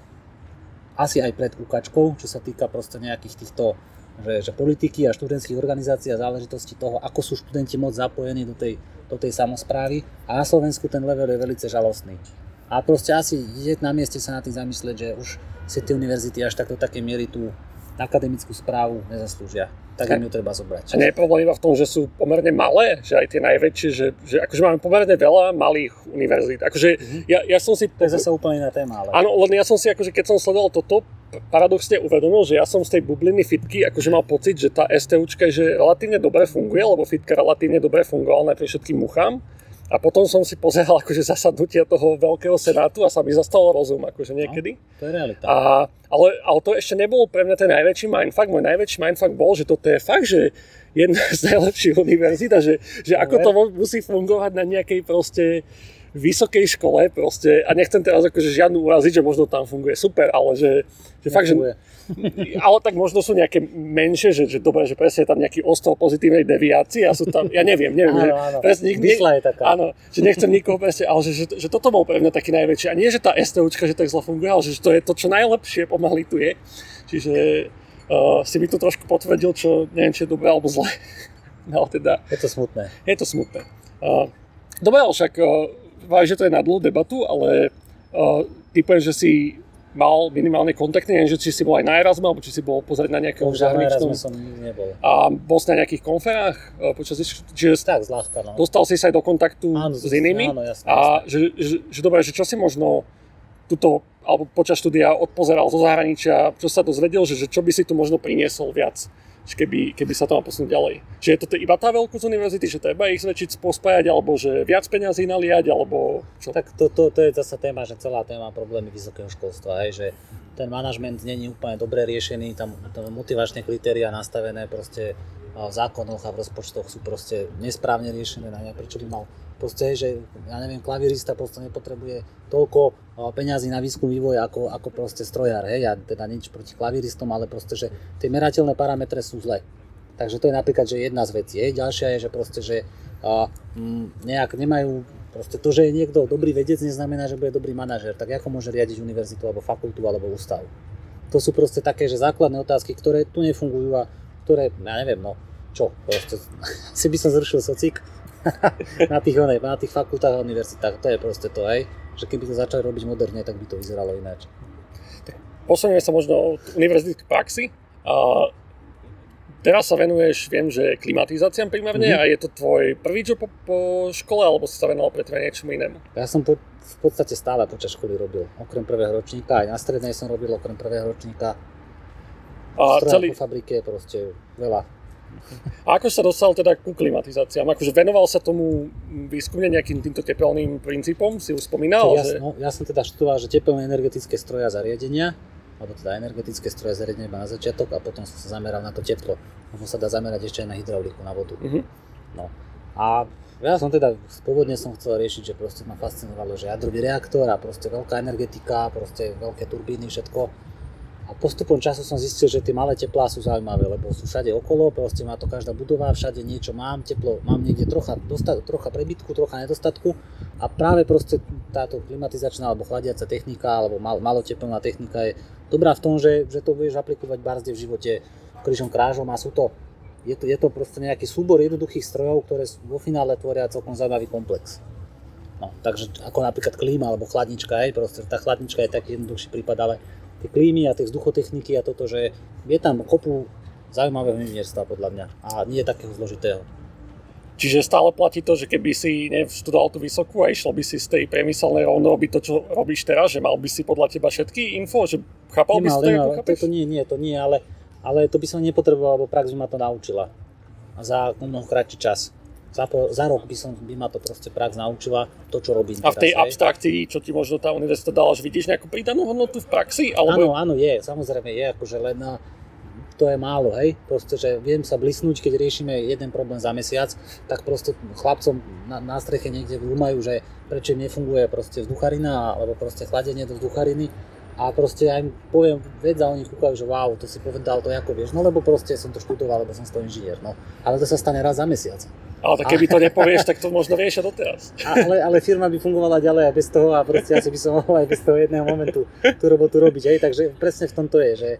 asi aj pred UKačkou, čo sa týka proste nejakých týchto že, že politiky a študentských organizácií a záležitosti toho, ako sú študenti moc zapojení do tej, do tej samozprávy a na Slovensku ten level je veľmi žalostný. A proste asi je na mieste sa na tým zamyslieť, že už si tie univerzity až tak do miery tú akademickú správu nezaslúžia. Tak im ju treba zobrať. A nie je problém iba v tom, že sú pomerne malé, že aj tie najväčšie, že, že akože máme pomerne veľa malých univerzít. Akože mm-hmm. ja, ja som si... To je zase úplne iná téma. Ale... Áno, len ja som si, akože keď som sledoval toto, paradoxne uvedomil, že ja som z tej bubliny fitky akože mal pocit, že tá STUčka že relatívne dobre funguje, lebo fitka relatívne dobre fungovala napriek všetkým muchám. A potom som si pozeral akože zasadnutia toho veľkého senátu a sa mi zastal rozum akože niekedy. No, to je realita. A, ale, ale to ešte nebol pre mňa ten najväčší mindfuck. Môj najväčší mindfuck bol, že toto je fakt, že jedna z najlepších univerzít a že, že ako to musí fungovať na nejakej proste vysokej škole proste, a nechcem teraz akože žiadnu uraziť, že možno tam funguje super, ale že, že fakt, že ale tak možno sú nejaké menšie, že, že dobre, že presne je tam nejaký ostrov pozitívnej deviácie a sú tam, ja neviem, neviem, áno, že áno. presne nikdy, je taká. áno, že nechcem nikoho presne, ale že, že, že, toto bol pre mňa taký najväčší. A nie, že tá STUčka, že tak zle funguje, ale že to je to, čo najlepšie pomaly tu je. Čiže uh, si mi to trošku potvrdil, čo neviem, či je dobré alebo zle. No, teda, je to smutné. Je to smutné. Uh, dobre, však uh, že to je na dlhú debatu, ale uh, typujem, že si mal minimálne kontakty, neviem, že či si bol aj na Erasme, alebo či si bol pozrieť na nejakého Už Erasme som nebol. A bol si na nejakých konferách uh, počas čiže Tak, zľahka, no. Dostal si sa aj do kontaktu áno, s inými? Áno, jasne, a že, že, že, dobre, že čo si možno tuto, alebo počas štúdia odpozeral zo zahraničia, čo sa dozvedel, že, že čo by si tu možno priniesol viac? Keby, keby sa to má posunúť ďalej. Že je to iba tá veľkosť univerzity, že treba ich zväčšiť, pospájať, alebo že viac peňazí naliať, alebo čo? Tak to, to, to je zase téma, že celá téma problémy vysokého školstva, hej, že ten manažment není úplne dobre riešený, tam, tam motivačné kritéria nastavené proste v zákonoch a v rozpočtoch sú proste nesprávne riešené, na prečo by mal proste, že ja neviem, klavirista proste nepotrebuje toľko peňazí na výskum vývoj ako, ako proste strojár, hej, ja teda nič proti klaviristom, ale proste, že tie merateľné parametre sú zlé. Takže to je napríklad, že jedna z vecí, hej. Ďalšia je, že proste, že a, m, nejak nemajú, proste to, že je niekto dobrý vedec, neznamená, že bude dobrý manažer. Tak ako môže riadiť univerzitu, alebo fakultu, alebo ústav? To sú proste také, že základné otázky, ktoré tu nefungujú a ktoré, ja neviem, no, čo, proste, si by som zrušil socik, na, tých, na tých fakultách a univerzitách. To je proste to, hej. Že keby to začali robiť moderne, tak by to vyzeralo ináč. Posunieme sa možno od univerzity k praxi. A teraz sa venuješ, viem, že klimatizáciám primárne mm-hmm. a je to tvoj prvý job po, po škole, alebo si sa venoval predtým niečomu inému? Ja som po, v podstate stále počas školy robil. Okrem prvého ročníka, aj na strednej som robil okrem prvého ročníka. A celý... po fabrike, proste veľa a ako sa dostal teda ku klimatizáciám? Akože venoval sa tomu výskumne nejakým týmto tepelným princípom, si už spomínal? Ja, že... no, ja som teda študoval, že tepelné energetické stroje a zariadenia, alebo teda energetické stroje a zariadenia na začiatok a potom som sa zameral na to teplo. Možno sa dá zamerať ešte aj na hydrauliku, na vodu. Uh-huh. No. A ja som teda, pôvodne som chcel riešiť, že proste ma fascinovalo, že jadrový reaktor a proste veľká energetika, proste veľké turbíny, všetko a postupom času som zistil, že tie malé teplá sú zaujímavé, lebo sú všade okolo, proste má to každá budova, všade niečo mám, teplo, mám niekde trocha, dosta, trocha prebytku, trocha nedostatku a práve proste táto klimatizačná alebo chladiaca technika alebo mal, maloteplná technika je dobrá v tom, že, že to budeš aplikovať barzde v živote krížom krážom a sú to, je to, je to proste nejaký súbor jednoduchých strojov, ktoré vo finále tvoria celkom zaujímavý komplex. No, takže ako napríklad klíma alebo chladnička, aj proste tá chladnička je taký jednoduchší prípad, ale tie klímy a tie vzduchotechniky a toto, že je tam kopu zaujímavého inžinierstva podľa mňa a nie takého zložitého. Čiže stále platí to, že keby si študoval tú vysokú a išiel by si z tej priemyselnej rovno robiť to, čo robíš teraz, že mal by si podľa teba všetky info, že chápal nemal, by si to, nemal, to, to nie, nie, to nie, ale, ale to by som nepotreboval, lebo prax by ma to naučila. A za mnoho kratší čas za, po, za rok by, som, by ma to proste prax naučila to, čo robím A v tej teraz, abstrakcii, čo ti možno tá univerzita dala, že vidíš nejakú pridanú hodnotu v praxi? Alebo... Áno, áno, je, samozrejme je, akože len to je málo, hej, proste, že viem sa blisnúť, keď riešime jeden problém za mesiac, tak proste chlapcom na, na streche niekde vlúmajú, že prečo im nefunguje proste vzducharina, alebo proste chladenie do vzduchariny a proste aj poviem vec a oni kúkajú, že wow, to si povedal, to ako vieš, no lebo proste som to študoval, lebo som toho inžinier, no. Ale to sa stane raz za mesiac. Ale tak keby to nepovieš, tak to možno riešia doteraz. Ale, ale firma by fungovala ďalej aj bez toho a proste asi by som mohol aj bez toho jedného momentu tú robotu robiť. Hej? Takže presne v tom to je, že,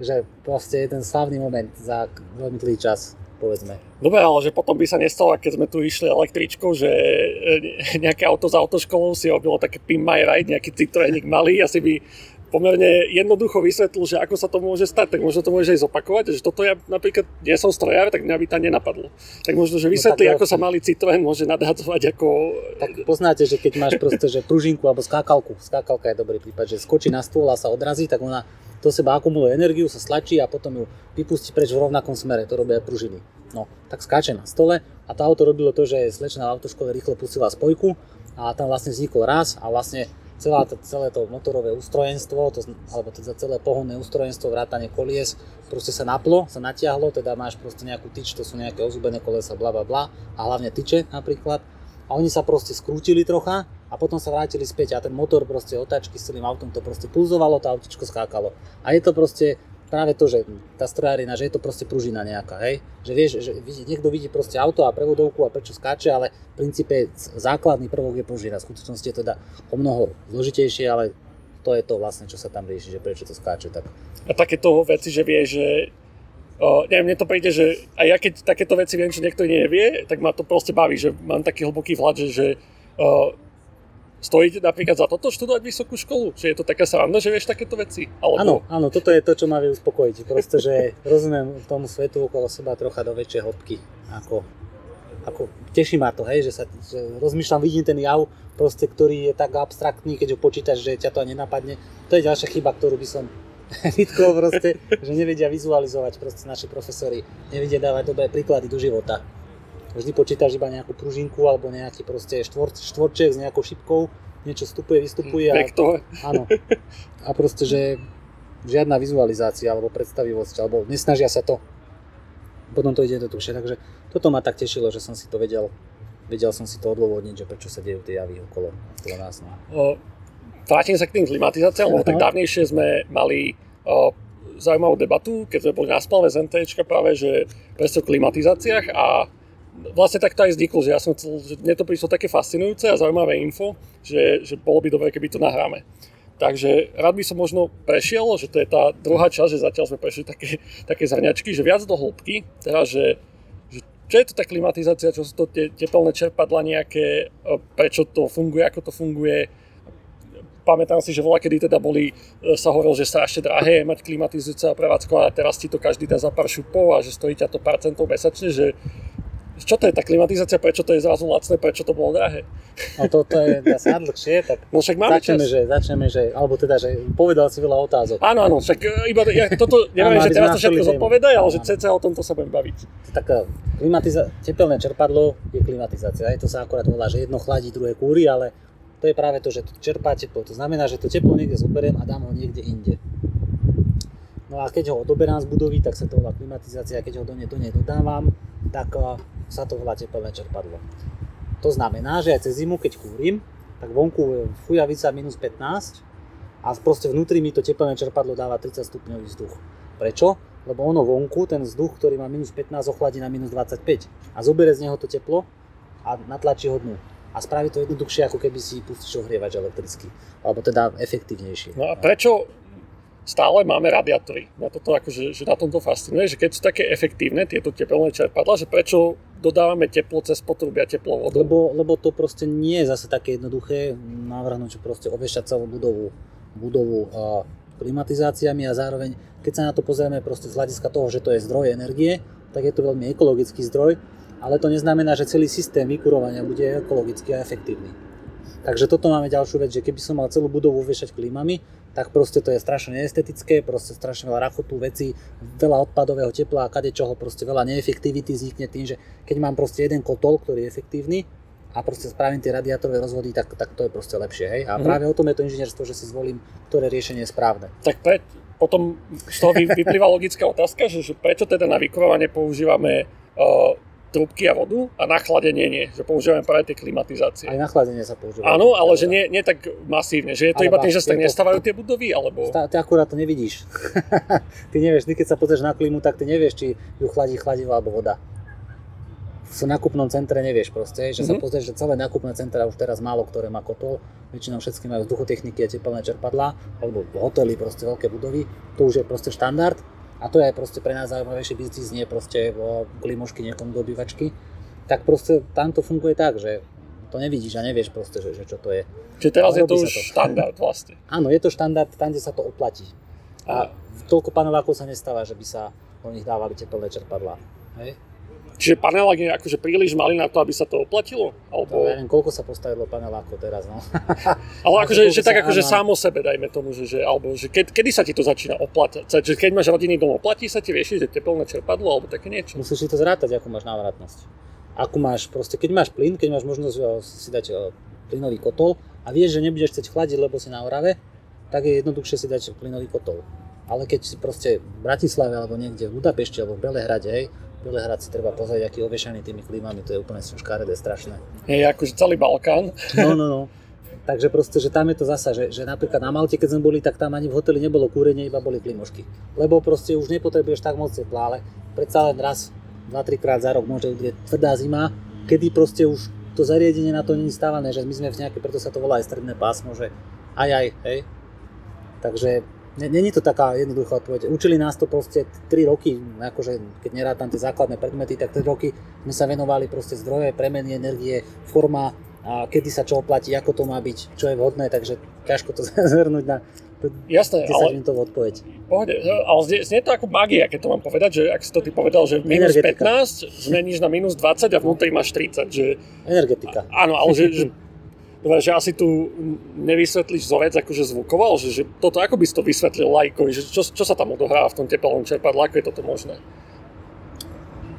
že proste jeden slavný moment za veľmi dlhý čas povedzme. Dobre, ale že potom by sa nestalo, keď sme tu išli električkou, že e, nejaké auto za autoškolou si robilo také pin my ride, nejaký citroenik malý, asi by pomerne jednoducho vysvetlil, že ako sa to môže stať, tak možno to môže aj zopakovať, že toto ja napríklad nie som strojár, tak mňa by tam nenapadlo. Tak možno, že vysvetlí, no, ako sa malý Citroen môže nadhadzovať ako... Tak poznáte, že keď máš proste, že pružinku alebo skákalku, skákalka je dobrý prípad, že skočí na stôl a sa odrazí, tak ona do seba akumuluje energiu, sa stlačí a potom ju vypustí preč v rovnakom smere, to robia pružiny. No, tak skáče na stole a to auto robilo to, že slečna v autoškole rýchlo pustila spojku a tam vlastne vznikol raz a vlastne celá to, celé to motorové ústrojenstvo, to, alebo teda celé pohonné ústrojenstvo, vrátanie kolies, proste sa naplo, sa natiahlo, teda máš proste nejakú tyč, to sú nejaké ozubené kolesa, bla bla bla, a hlavne tyče napríklad. A oni sa proste skrútili trocha a potom sa vrátili späť a ten motor proste otáčky s celým autom to proste pulzovalo, to autičko skákalo. A je to proste práve to, že tá strojárina, že je to proste pružina nejaká, hej? Že vieš, že niekto vidí proste auto a prevodovku a prečo skáče, ale v princípe základný prvok je pružina. V skutočnosti je teda o mnoho zložitejšie, ale to je to vlastne, čo sa tam rieši, že prečo to skáče. Tak. A takéto veci, že vie, že O, neviem, mne to príde, že aj ja keď takéto veci viem, že niekto nevie, tak ma to proste baví, že mám taký hlboký vhľad, že, že o, Stojí napríklad za toto študovať vysokú školu? Že je to taká sranda, že vieš takéto veci? Alebo... Áno, áno, toto je to, čo ma vie uspokojiť. Proste, že rozumiem tomu svetu okolo seba trocha do väčšej hĺbky. Ako, ako, teší ma to, hej, že sa že rozmýšľam, vidím ten jav, proste, ktorý je tak abstraktný, keď ho počítaš, že ťa to nenapadne. To je ďalšia chyba, ktorú by som vytkol proste, že nevedia vizualizovať proste naši profesori, nevedia dávať dobré príklady do života vždy počítaš iba nejakú pružinku alebo nejaký proste štvor, štvorček s nejakou šipkou, niečo vstupuje, vystupuje. A, áno. A proste, že žiadna vizualizácia alebo predstavivosť, alebo nesnažia sa to. Potom to ide do tuše. Takže toto ma tak tešilo, že som si to vedel, vedel som si to odôvodniť, že prečo sa dejú tie javy okolo, okolo nás. No. Vrátim sa k tým klimatizáciám, lebo tak dávnejšie sme mali o, zaujímavú debatu, keď sme boli na spalve z NTčka práve, že presne o klimatizáciách a vlastne tak to aj vzniklo, že ja som chcel, že mne to prišlo také fascinujúce a zaujímavé info, že, že bolo by dobre, keby to nahráme. Takže rád by som možno prešiel, že to je tá druhá časť, že zatiaľ sme prešli také, také zhrňačky, že viac do hĺbky, teda, že, že čo je to tá klimatizácia, čo sú to tie teplné čerpadla nejaké, prečo to funguje, ako to funguje. Pamätám si, že voľa kedy teda boli, e, sa hovorilo, že strašne drahé mať klimatizujúce a prevádzko a teraz ti to každý dá za pár šupov a že stojí ťa to pár centov mesačne, že čo to je tá klimatizácia, prečo to je zrazu lacné, prečo to bolo drahé? No toto je dá dlhšie, tak no však máme začneme, čas. že, začneme, že, alebo teda, že povedal si veľa otázok. Áno, áno, však e, iba, ja toto, neviem, že teraz to všetko zodpovedaj, ale že cca o tomto sa budem baviť. Tak e, klimatiza- tepelné čerpadlo je klimatizácia, aj to sa akorát volá, že jedno chladí, druhé kúri, ale to je práve to, že to čerpá teplo. To znamená, že to teplo niekde zoberiem a dám ho niekde inde. No a keď ho odoberám z budovy, tak sa to volá klimatizácia, keď ho do nej, do nej dodávam, tak e, sa to volá teplné čerpadlo. To znamená, že aj cez zimu, keď kúrim, tak vonku fujavica minus 15 a proste vnútri mi to teplné čerpadlo dáva 30 stupňový vzduch. Prečo? Lebo ono vonku, ten vzduch, ktorý má minus 15, ochladí na minus 25 a zoberie z neho to teplo a natlačí ho dnu. A spraví to jednoduchšie, ako keby si pustíš ohrievač elektrický. Alebo teda efektívnejšie. No a prečo stále máme radiátory. Na toto akože, že na tomto fascinuje, že keď sú také efektívne tieto teplné čerpadla, že prečo dodávame teplo cez potrubia teplovodu. Lebo, lebo to proste nie je zase také jednoduché navrhnúť, proste oviešať celú budovu, budovu a klimatizáciami a zároveň, keď sa na to pozrieme proste z hľadiska toho, že to je zdroj energie, tak je to veľmi ekologický zdroj, ale to neznamená, že celý systém vykurovania bude ekologicky a efektívny. Takže toto máme ďalšiu vec, že keby som mal celú budovu viešať klímami, tak proste to je strašne neestetické, proste strašne veľa rachotu veci, veľa odpadového tepla a kade čoho, proste veľa neefektivity vznikne tým, že keď mám proste jeden kotol, ktorý je efektívny a proste spravím tie radiátorové rozvody, tak, tak to je proste lepšie. Hej? A mm-hmm. práve o tom je to inžinierstvo, že si zvolím, ktoré riešenie je správne. Tak pre, potom z toho vyplýva logická otázka, že, že prečo teda na vykurovanie používame uh, trubky a vodu a na chladenie nie, že používame práve tie klimatizácie. Aj na chladenie sa používa. Áno, ale že nie, nie tak masívne, že je to ale iba tým, že sa tak nestávajú tie budovy, alebo... Ty akurát to nevidíš. ty nevieš, ty keď sa pozrieš na klímu, tak ty nevieš, či ju chladí chladivá alebo voda. V nákupnom centre nevieš proste, že mm-hmm. sa mhm. pozrieš, že celé nákupné centra už teraz málo ktoré má kotol, väčšinou všetky majú vzduchotechniky a teplné čerpadlá, alebo hotely, proste veľké budovy, to už je proste štandard a to je proste pre nás zaujímavejší biznis, nie proste klimošky niekomu do obývačky, tak proste tam to funguje tak, že to nevidíš a nevieš proste, že, že čo to je. Čiže teraz je to už to. štandard vlastne. Áno, je to štandard tam, kde sa to oplatí. A toľko panelákov sa nestáva, že by sa do nich dávali teplné čerpadlá. Hej? Čiže panelák je akože príliš malý na to, aby sa to oplatilo? Alebo... To, neviem, koľko sa postavilo panelákov teraz, no. Ale akože, že tak akože samo sebe, dajme tomu, že, že alebo že keď, kedy sa ti to začína oplatať? Že keď máš rodinný dom, oplatí sa ti, vieš, že teplné čerpadlo alebo také niečo? Musíš si to zrátať, ako máš návratnosť. Ako máš proste, keď máš plyn, keď máš možnosť si dať plynový kotol a vieš, že nebudeš chcieť chladiť, lebo si na Orave, tak je jednoduchšie si dať plynový kotol. Ale keď si proste v Bratislave alebo niekde v Budapešti alebo v Belehrade, hej, Belehrad si treba pozrieť, aký ovešaný tými klímami, to je úplne škaredé, strašné. Je akože celý Balkán. No, no, no. Takže proste, že tam je to zasa, že, že napríklad na Malte, keď sme boli, tak tam ani v hoteli nebolo kúrenie, iba boli klimošky. Lebo proste už nepotrebuješ tak moc tepla, ale predsa len raz, 2-3 krát za rok môže byť tvrdá zima, kedy proste už to zariadenie na to není stávané, že my sme v nejaké, preto sa to volá aj stredné pásmo, že aj aj, hej. Takže Není to taká jednoduchá odpoveď. Učili nás to proste 3 roky, akože keď nerátam tie základné predmety, tak 3 roky sme sa venovali proste zdroje, premeny energie, forma, a kedy sa čo oplatí, ako to má byť, čo je vhodné, takže ťažko to zhrnúť na Jasné, 10 ale... minútovú odpoveď. Pohode, ale znie, znie to ako magia, keď to mám povedať, že ak si to ty povedal, že minus Energetika. 15 zmeníš na minus 20 a vnútri máš 30. Že... Energetika. Áno, ale že, že že asi tu nevysvetlíš vzorec akože zvukoval, že, že toto ako by si to vysvetlil lajkovi, že čo, čo sa tam odohráva v tom teplom čerpadle, ako je toto možné?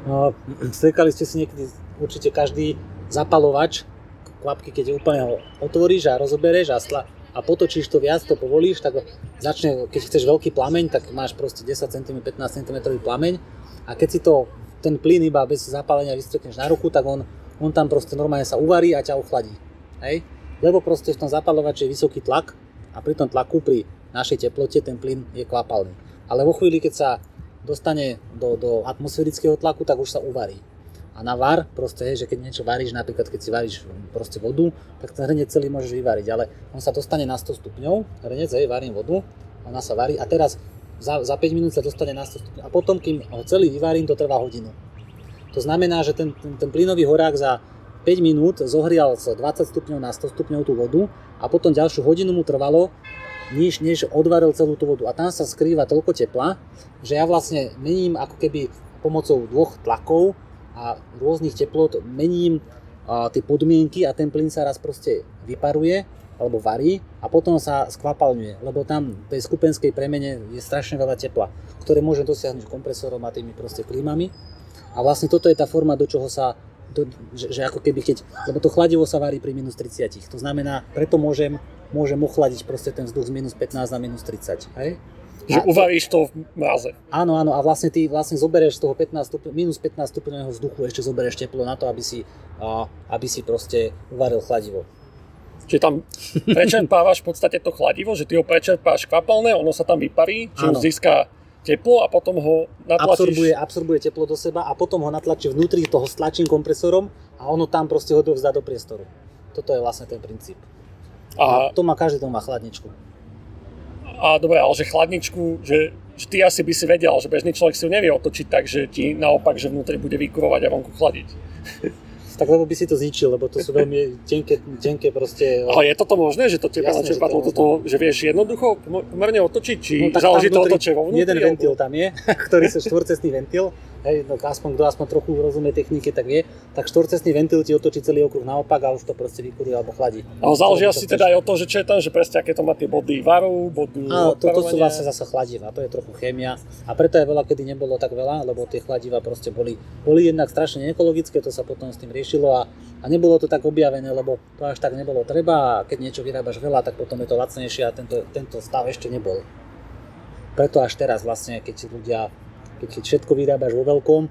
No, strekali ste si niekedy určite každý zapalovač, klapky, keď úplne ho otvoríš a rozoberieš a, sla, a potočíš to viac, to povolíš, tak začne, keď chceš veľký plameň, tak máš proste 10 cm, 15 cm plameň a keď si to, ten plyn iba bez zapálenia vystrekneš na ruku, tak on, on tam proste normálne sa uvarí a ťa ochladí. Hej? Lebo proste v tom zapalovači je vysoký tlak a pri tom tlaku pri našej teplote ten plyn je kvapalný. Ale vo chvíli, keď sa dostane do, do atmosférického tlaku, tak už sa uvarí. A na var, proste, hej, že keď niečo varíš, napríklad keď si varíš proste vodu, tak ten hrnec celý môžeš vyvariť, ale on sa dostane na 100 stupňov, hrnec, hej, varím vodu, ona sa varí a teraz za, za 5 minút sa dostane na 100 stupňov a potom, kým ho celý vyvarím, to trvá hodinu. To znamená, že ten, ten, ten plynový horák za 5 minút zohrial z 20 stupňov na 100 stupňov tú vodu a potom ďalšiu hodinu mu trvalo, než, než odvaril celú tú vodu. A tam sa skrýva toľko tepla, že ja vlastne mením ako keby pomocou dvoch tlakov a rôznych teplot mením a, tie podmienky a ten plyn sa raz proste vyparuje alebo varí a potom sa skvapalňuje, lebo tam v tej skupenskej premene je strašne veľa tepla, ktoré môže dosiahnuť kompresorom a tými proste klímami. A vlastne toto je tá forma, do čoho sa to, že, že ako keby keď, lebo to chladivo sa varí pri minus 30, to znamená, preto môžem, môžem ochladiť proste ten vzduch z minus 15 na minus 30, hej? Že a uvaríš to v mraze. Áno, áno, a vlastne ty vlastne zoberieš z toho 15 stup- minus 15 stupňového vzduchu, ešte zoberieš teplo na to, aby si, a, aby si proste uvaril chladivo. Čiže tam prečerpávaš v podstate to chladivo, že ty ho prečerpáš kvapalné, ono sa tam vyparí, či už získa teplo a potom ho natlačíš... Absorbuje, absorbuje teplo do seba a potom ho natlačí vnútri toho stlačím kompresorom a ono tam proste ho dovzdá do priestoru. Toto je vlastne ten princíp. A, a to má každý má chladničku. A dobre, ale že chladničku, že, že ty asi by si vedel, že bežný človek si ju nevie otočiť tak, že ti naopak, že vnútri bude vykurovať a vonku chladiť. tak lebo by si to zničil, lebo to sú veľmi tenké, tenké proste... Ale je toto možné, že to teba načerpadlo to toto, že vieš jednoducho pomerne otočiť, či no, záleží to čo vo vnútri? Jeden ventil tam je, ktorý sa štvorcestný ventil, hej, no aspoň kto aspoň trochu rozumie technike, tak vie, tak štvorcestný ventil ti otočí celý okruh naopak a už to proste vykuruje alebo chladí. Ale záleží asi teda aj o to, že čo je tam, že presne aké to má tie body varu, body Áno, toto sú vlastne zase chladiva, to je trochu chémia a preto aj veľa kedy nebolo tak veľa, lebo tie chladiva proste boli, boli jednak strašne neekologické, to sa potom s tým riešilo a a nebolo to tak objavené, lebo to až tak nebolo treba a keď niečo vyrábaš veľa, tak potom je to lacnejšie a tento, tento stav ešte nebol. Preto až teraz vlastne, keď ľudia, keď všetko vyrábaš vo veľkom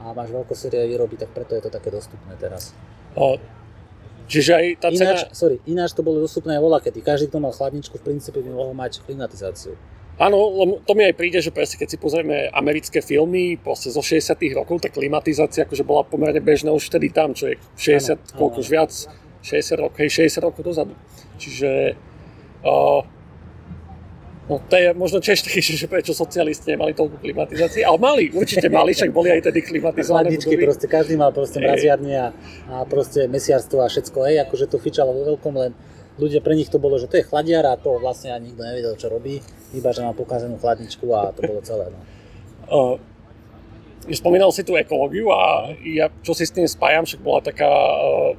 a máš veľkosérie výroby, tak preto je to také dostupné teraz. O, čiže aj tá cena... Ináč, sorry, ináč to bolo dostupné aj kedy každý, kto mal chladničku, v princípe by mohol mať klimatizáciu. Áno, to mi aj príde, že presne keď si pozrieme americké filmy proste zo 60 rokov, tak klimatizácia akože bola pomerne bežná už vtedy tam, čo je 60, ano, koľko už viac, 60 rokov, hej, 60 rokov dozadu. Čiže uh, no to je možno tiež taký, že prečo socialisti nemali toľko klimatizácií, ale mali, určite mali, však boli aj tedy klimatizované budovy. proste, každý mal proste mraziarne a, a proste mesiarstvo a všetko, hej, akože to fičalo vo veľkom, len ľudia, pre nich to bolo, že to je chladiar a to vlastne ani nikto nevedel, čo robí, iba že má pokazenú chladničku a to bolo celé. No. Uh, spomínal si tú ekológiu a ja čo si s tým spájam, však bola taká uh,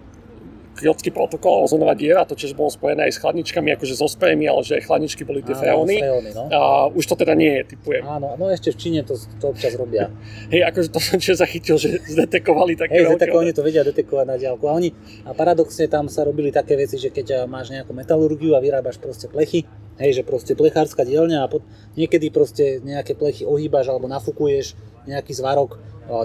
kyotský protokol ozonová diera, to tiež bolo spojené aj s chladničkami, akože so sprejmi, ale že chladničky boli tie freóny. no. A už to teda nie je, typujem. Áno, no ešte v Číne to, to občas robia. Hej, akože to som tiež zachytil, že zdetekovali také Hej, veľké... oni to vedia detekovať na diálku. A, oni, a paradoxne tam sa robili také veci, že keď máš nejakú metalurgiu a vyrábaš proste plechy, hej, že proste plechárska dielňa a pod, niekedy proste nejaké plechy ohýbaš alebo nafúkuješ nejaký zvarok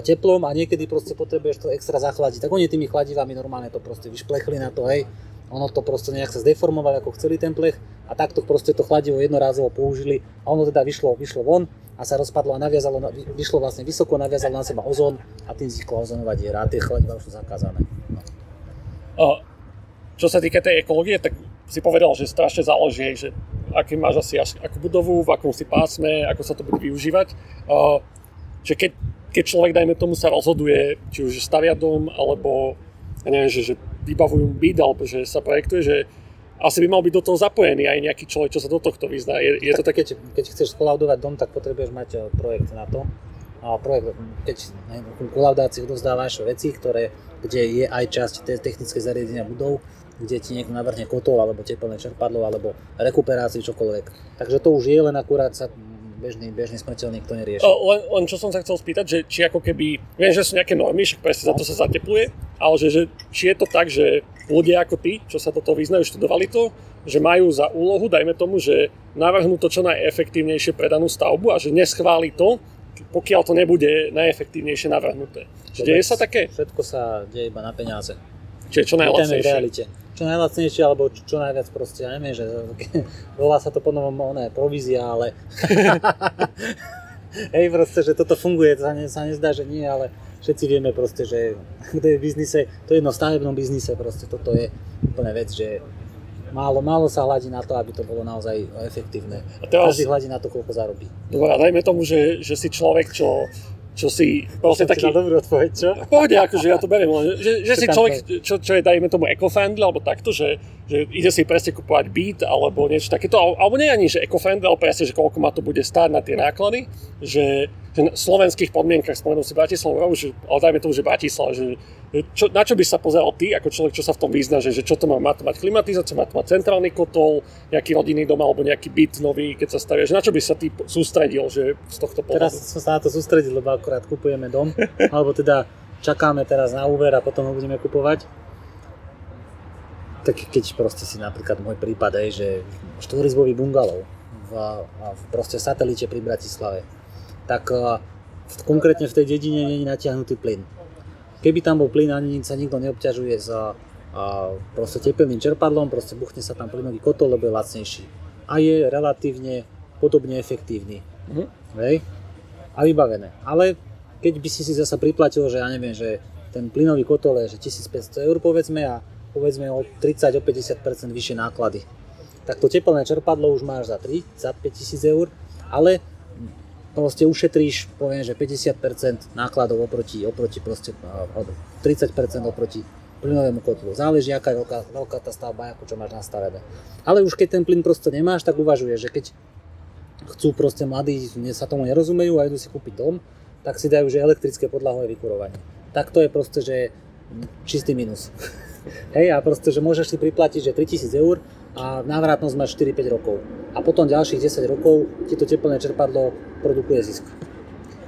teplom a niekedy proste potrebuješ to extra zachladiť. Tak oni tými chladivami normálne to proste vyšplechli na to, hej. Ono to proste nejak sa zdeformovalo, ako chceli ten plech a takto proste to chladivo jednorázovo použili a ono teda vyšlo, vyšlo von a sa rozpadlo a naviazalo, vyšlo vlastne vysoko, naviazalo na seba ozón a tým vznikla ozónová diera a tie chladiva sú zakázané. No. Čo sa týka tej ekológie, tak si povedal, že strašne záleží, že aký máš asi akú budovu, v akom si pásme, ako sa to bude využívať. Že keď keď človek, dajme tomu, sa rozhoduje, či už stavia dom, alebo ja neviem, že, že vybavujú byt, alebo že sa projektuje, že asi by mal byť do toho zapojený aj nejaký človek, čo sa do tohto vyzná. Je, je tak to také... Keď, keď chceš kolaudovať dom, tak potrebuješ mať eh, projekt na to. A projekt, keď v kolaudácii veci, ktoré, kde je aj časť technické zariadenia budov, kde ti niekto navrhne kotol, alebo teplné čerpadlo, alebo rekuperáciu, čokoľvek. Takže to už je len akurát sa bežný, bežný smrteľník to nerieši. Len, len čo som sa chcel spýtať, že či ako keby, viem, že sú nejaké normy, však presne za to sa zatepluje, ale že, že či je to tak, že ľudia ako ty, čo sa toto vyznajú, študovali to, že majú za úlohu, dajme tomu, že navrhnú to čo najefektívnejšie predanú stavbu a že neschváli to, pokiaľ to nebude najefektívnejšie navrhnuté. Deje sa také? Všetko sa deje iba na peniaze. Čiže čo najlacnejšie čo najlacnejšie, alebo čo, čo najviac proste, ja neviem, že volá sa to po novom oné, provízia, ale hej, proste, že toto funguje, to sa, ne, sa nezdá, že nie, ale všetci vieme proste, že kto je v biznise, to je jedno v stavebnom biznise, proste toto je úplne vec, že málo, málo sa hľadí na to, aby to bolo naozaj efektívne. A teraz, Každý hľadí na to, koľko zarobí. Dobre, a dajme tomu, že, že si človek, čo čo si proste taký... dobrú odpoveď, čo? Pohode, akože ja to beriem, že, že si človek, čo, čo je, dajme tomu, eco-friendly, alebo takto, že, že ide si presne kupovať byt, alebo niečo takéto, alebo nie ani, že eco-friendly, ale presne, že koľko ma to bude stáť na tie náklady, že, že na slovenských podmienkach, spomenul si Bratislavu, že, ale dajme tomu, že Bratislava, že čo, na čo by sa pozeral ty, ako človek, čo sa v tom vyzná, že, že čo to má, má to mať klimatizáciu, má to mať centrálny kotol, nejaký rodinný dom alebo nejaký byt nový, keď sa stavia, že na čo by sa ty sústredil, že z tohto pohľadu? Teraz som sa na to sústredil, lebo akorát kupujeme dom, alebo teda čakáme teraz na úver a potom ho budeme kupovať. Tak keď proste si napríklad môj prípad, je, že štvorizbový bungalov v, v proste satelite pri Bratislave, tak v, konkrétne v tej dedine nie je natiahnutý plyn Keby tam bol plyn, ani sa nikto neobťažuje za a proste tepelným čerpadlom, proste buchne sa tam plynový kotol, lebo je lacnejší. A je relatívne podobne efektívny. Mm-hmm. Hej? A vybavené. Ale keď by si si zasa priplatil, že ja neviem, že ten plynový kotol je že 1500 eur povedzme a povedzme o 30 o 50% vyššie náklady. Tak to teplné čerpadlo už máš za 3, za 5000 eur, ale proste ušetríš, poviem, že 50% nákladov oproti, oproti proste, 30% oproti plynovému kotlu. Záleží, aká je veľká, veľká tá stavba, ako čo máš nastavené. Ale už keď ten plyn proste nemáš, tak uvažuje, že keď chcú proste mladí, sa tomu nerozumejú a idú si kúpiť dom, tak si dajú, že elektrické podlahové vykurovanie. Tak to je proste, že čistý minus. Hej, a proste, že môžeš si priplatiť, že 3000 eur a návratnosť máš 4-5 rokov. A potom ďalších 10 rokov ti to teplné čerpadlo produkuje zisk.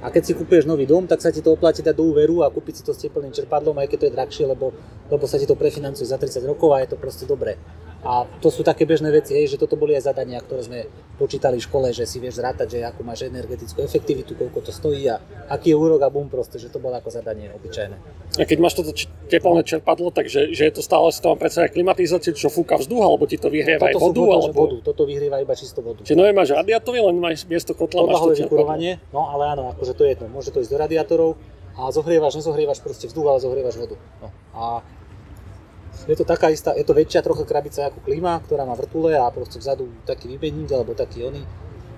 A keď si kúpieš nový dom, tak sa ti to oplatí dať do úveru a kúpiť si to s teplným čerpadlom, aj keď to je drahšie, lebo, lebo sa ti to prefinancuje za 30 rokov a je to proste dobré. A to sú také bežné veci, hej, že toto boli aj zadania, ktoré sme počítali v škole, že si vieš zrátať, že akú máš energetickú efektivitu, koľko to stojí a aký je úrok a bum proste, že to bolo ako zadanie obyčajné. A keď máš toto teplné čerpadlo, takže že je to stále si tam predsa klimatizáciu, čo fúka vzduch, alebo ti to vyhrieva aj vodu? Toto, alebo... vodu, toto vyhrieva iba čisto vodu. Čiže no máš radiátory, len máš miesto kotla máš to vykurovanie, no ale áno, akože to je jedno, môže to ísť do radiátorov a zohrievaš, nezohrievaš proste vzduch, ale zohrievaš vodu. No. A je to taká istá, je to väčšia trocha krabica ako klíma, ktorá má vrtule a proste vzadu taký výbenník alebo taký oný.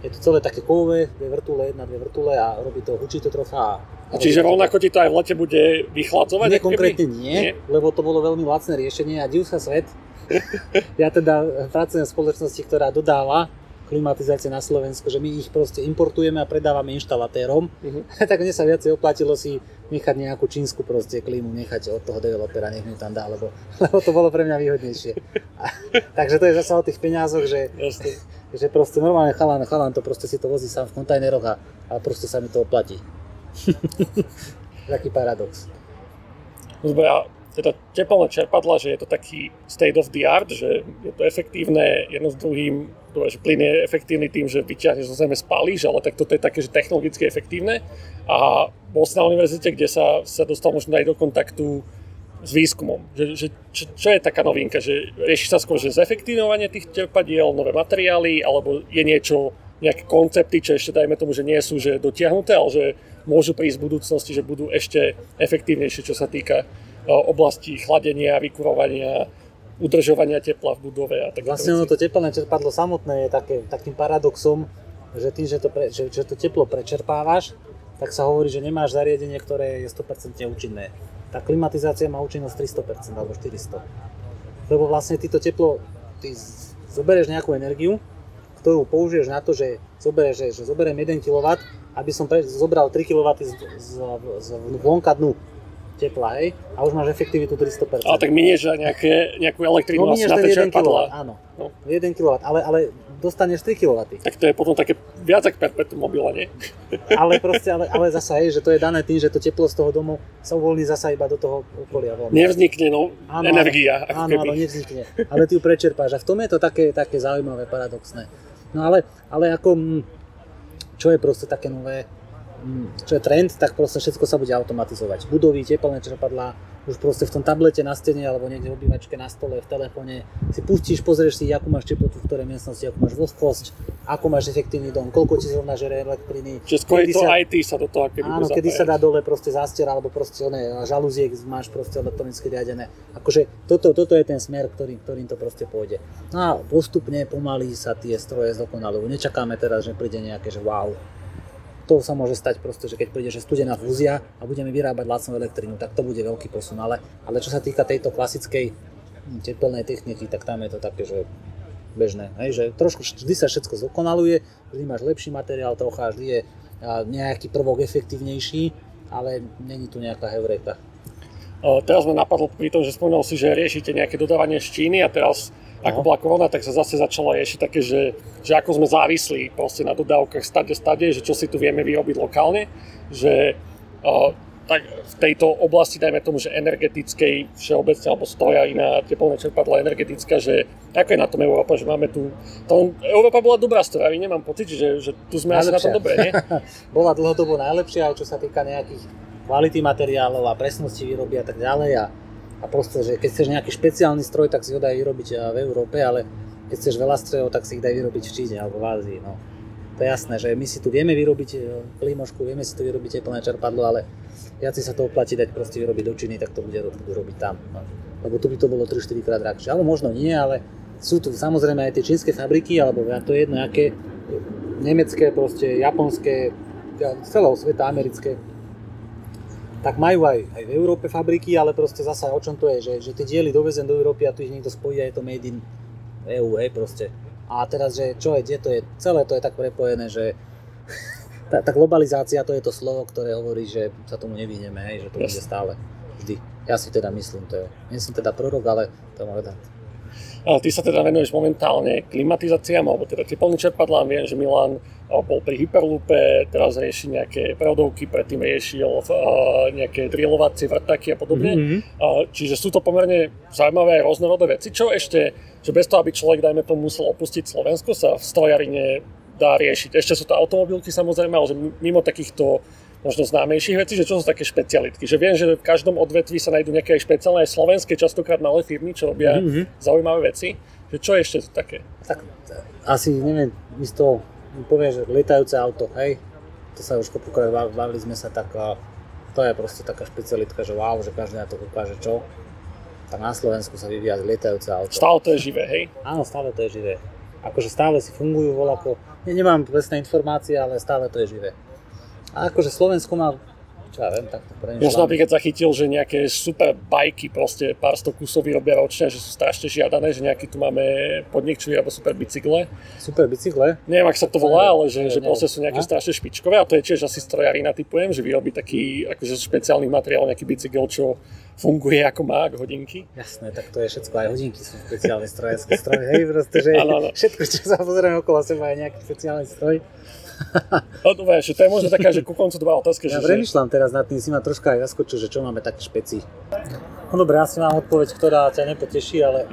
Je to celé také kovové, dve vrtule, jedna, dve vrtule a robí to, hučí to trocha. A Čiže rovnako ti to aj v lete bude vychladzovať? Nie, konkrétne nie, nie, lebo to bolo veľmi lacné riešenie a div sa svet. ja teda pracujem v spoločnosti, ktorá dodáva klimatizácie na Slovensku, že my ich proste importujeme a predávame inštalatérom, Mhm. tak mne sa viacej oplatilo si nechať nejakú čínsku proste klímu, nechať od toho developera, nech mi tam dá, lebo, lebo to bolo pre mňa výhodnejšie. A, takže to je zase o tých peniazoch, že, Jasne. že proste normálne chalán, chalán to proste si to vozí sám v kontajneroch a, a proste sa mi to oplatí. Taký paradox. Dobre, a teda teplné čerpadla, že je to taký state of the art, že je to efektívne jedno s druhým, že plyn je efektívny tým, že vyťahneš zo zeme, spálíš, ale tak toto je také, že technologicky efektívne. A bol si na univerzite, kde sa, sa dostal možno aj do kontaktu s výskumom. Že, že, čo, čo je taká novinka? Že rieši sa skôr, že zefektívňovanie tých čerpadiel, nové materiály, alebo je niečo, nejaké koncepty, čo ešte dajme tomu, že nie sú že dotiahnuté, ale že môžu prísť v budúcnosti, že budú ešte efektívnejšie, čo sa týka oblasti chladenia, vykurovania, udržovania tepla v budove a tak Vlastne ono to teplné čerpadlo samotné je také, takým paradoxom, že tým, že to, pre, že, že to teplo prečerpávaš, tak sa hovorí, že nemáš zariadenie, ktoré je 100% účinné. Tá klimatizácia má účinnosť 300% alebo 400%. Lebo vlastne ty to teplo, ty zoberieš nejakú energiu, ktorú použiješ na to, že zoberieš, že, že zoberiem 1 kW, aby som pre, zobral 3 kW z, z, z vonka dnu tepla, hej, a už máš efektivitu 300%. Ale tak minieš nejaké, nejakú elektrínu no, vlastne na ten tie 1 kW, čerpadlá. áno. No. 1 kW, ale, ale dostaneš 3 kW. Tak to je potom také viac ako perpetuum mobile, nie? ale proste, ale, ale zasa je, že to je dané tým, že to teplo z toho domu sa uvoľní zasa iba do toho okolia. Von. Nevznikne no, áno, energia. Áno, áno, nevznikne. Ale ty ju prečerpáš. A v tom je to také, také zaujímavé, paradoxné. No ale, ale ako, mm, čo je proste také nové, čo je trend, tak proste všetko sa bude automatizovať. Budovy, teplné čerpadlá, už proste v tom tablete na stene alebo niekde v obývačke na stole, v telefóne si pustíš, pozrieš si, akú máš teplotu v ktorej miestnosti, akú máš vlhkosť, ako máš efektívny dom, koľko ti zrovna žere elektriny. Čiže skôr kedy to sa- IT sa do toho keby Áno, kedy sa dá dole proste zástier alebo proste oné žalúziek máš proste elektronicky riadené. Akože toto, toto je ten smer, ktorý, ktorým to proste pôjde. No a postupne pomaly sa tie stroje zdokonalujú. Nečakáme teraz, že príde nejaké, že wow. To sa môže stať proste, že keď príde, že studená fúzia a budeme vyrábať lacnú elektrínu, tak to bude veľký posun. Ale, ale čo sa týka tejto klasickej hm, tepelnej techniky, tak tam je to také, že bežné. Hej, že trošku vždy sa všetko zdokonaluje, vždy máš lepší materiál trocha, vždy je nejaký prvok efektívnejší, ale není tu nejaká heureka. Teraz ma napadlo pri tom, že spomínal si, že riešite nejaké dodávanie z Číny a teraz ako No. bola korona, tak sa zase začalo riešiť také, že, že ako sme závislí proste na dodávkach stade, stade, že čo si tu vieme vyrobiť lokálne, že uh, tak v tejto oblasti, dajme tomu, že energetickej všeobecne, alebo strojarina, teplné čerpadla energetická, že ako je na tom Európa, že máme tu... To, Európa bola dobrá strojarina, mám pocit, že, že tu sme asi na tom Najlepšia. dobre, nie? Bola dlhodobo najlepšia, aj čo sa týka nejakých kvality materiálov a presnosti výroby a tak ďalej. A, a proste, že keď chceš nejaký špeciálny stroj, tak si ho daj vyrobiť a, v Európe, ale keď chceš veľa strojov, tak si ich daj vyrobiť v Číne alebo v Ázii. No. To je jasné, že my si tu vieme vyrobiť e, klímošku, vieme si tu vyrobiť teplné čerpadlo, ale viac sa to oplatí dať proste vyrobiť do Číny, tak to bude, budú robiť tam. No. Lebo tu by to bolo 3-4 krát drahšie. Alebo možno nie, ale sú tu samozrejme aj tie čínske fabriky, alebo ja to je jedno, aké nemecké, proste japonské, celého sveta, americké, tak majú aj, aj v Európe fabriky, ale proste zasa o čom to je, že, že tie diely dovezem do Európy a tu ich niekto spojí a je to made in EU, hej, proste. A teraz, že čo je, kde to je, celé to je tak prepojené, že tá, tá globalizácia to je to slovo, ktoré hovorí, že sa tomu nevyhneme, hej, že to bude stále, vždy. Ja si teda myslím, to je, nie som teda prorok, ale to môj odhad. Ty sa teda venuješ momentálne klimatizáciám, alebo teda teplným čerpadlám. Viem, že Milan a, bol pri Hyperloope, teraz rieši nejaké prevodovky, predtým riešil a, nejaké drillovacie vrtaky a podobne. Mhm. A, čiže sú to pomerne zaujímavé a rôznorodé veci. Čo ešte, že bez toho, aby človek, dajme tomu, musel opustiť Slovensko, sa v strojarine dá riešiť. Ešte sú to automobilky samozrejme, ale že mimo takýchto možno známejších vecí, že čo sú také špecialitky. Že viem, že v každom odvetví sa nájdú nejaké aj špeciálne aj slovenské, častokrát malé firmy, čo robia Mhm. zaujímavé veci. Že čo je ešte také? Tak asi neviem, mi z toho povie, že lietajúce auto, hej, to sa už kopukrát bav- bavili sme sa, tak to je proste taká špecialitka, že wow, že každý na to ukáže čo. Tak na Slovensku sa vyvíja lietajúce auto. Stále to je živé, hej? Áno, stále to je živé. Akože stále si fungujú voľako, ne, nemám presné informácie, ale stále to je živé. A akože Slovensko má čo ja viem, takto Ja som napríklad zachytil, že nejaké super bajky, proste pár sto kusov vyrobia ročne, že sú strašne žiadané, že nejaký tu máme podnik, čo vyrába super bicykle. Super bicykle? Neviem, ak sa to volá, ale že, že proste sú nejaké strašne špičkové a to je tiež asi strojarina typujem, že vyrobí taký akože špeciálny materiál, nejaký bicykel, čo funguje ako má, ako hodinky. Jasné, tak to je všetko, aj hodinky sú špeciálne strojarské stroje, hej, proste, že ano, ano. všetko, čo sa pozrieme okolo seba je nejaký špeciálny stroj. No, dobre, to je možno taká, že ku koncu dva otázky. Ja že, premyšľam teraz nad tým, si ma troška aj zaskočil, že čo máme taký špeci. No dobre, asi mám odpoveď, ktorá ťa nepoteší, ale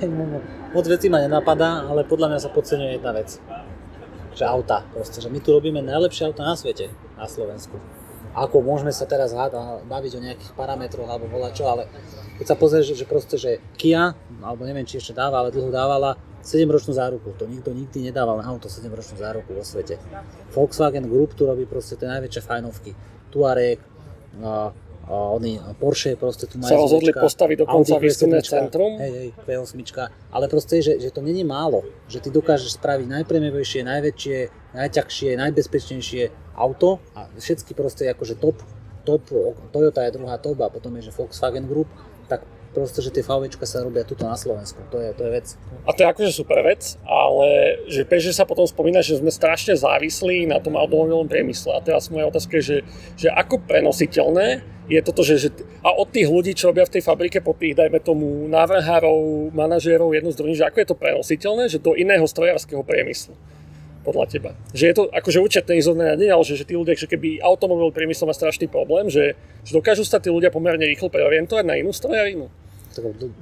moc veci ma nenapadá, ale podľa mňa sa podceňuje jedna vec. Že auta, proste, že my tu robíme najlepšie auta na svete, na Slovensku. Ako môžeme sa teraz baviť o nejakých parametroch alebo volať čo, ale keď sa pozrieš, že proste, že Kia, alebo neviem, či ešte dáva, ale dlho dávala 7-ročnú záruku. To nikto nikdy nedával na auto 7-ročnú záruku vo svete. Volkswagen Group tu robí proste tie najväčšie fajnovky. Tuareg, a, oni, Porsche proste tu majú. Sa rozhodli postaviť dokonca výskumné centrum. Hej, hej, P8. Ale proste, že, že to není málo. Že ty dokážeš spraviť najpremievejšie, najväčšie, najťažšie, najbezpečnejšie auto a všetky proste akože top, top, Toyota je druhá top a potom je, že Volkswagen Group, tak proste, že tie VWčka sa robia tuto na Slovensku. To je, to je vec. A to je akože super vec, ale že že sa potom spomína, že sme strašne závislí na tom automobilovom priemysle. A teraz moja otázka je, že, že ako prenositeľné je toto, že, že a od tých ľudí, čo robia v tej fabrike, po tých, dajme tomu, návrhárov, manažérov, jednu z druhých, že ako je to prenositeľné, že do iného strojárskeho priemyslu podľa teba? Že je to akože účetné izolné nie, ale že, že tí ľudia, že keby automobil priemysel má strašný problém, že, že dokážu sa tí ľudia pomerne rýchlo preorientovať na inú strojarinu?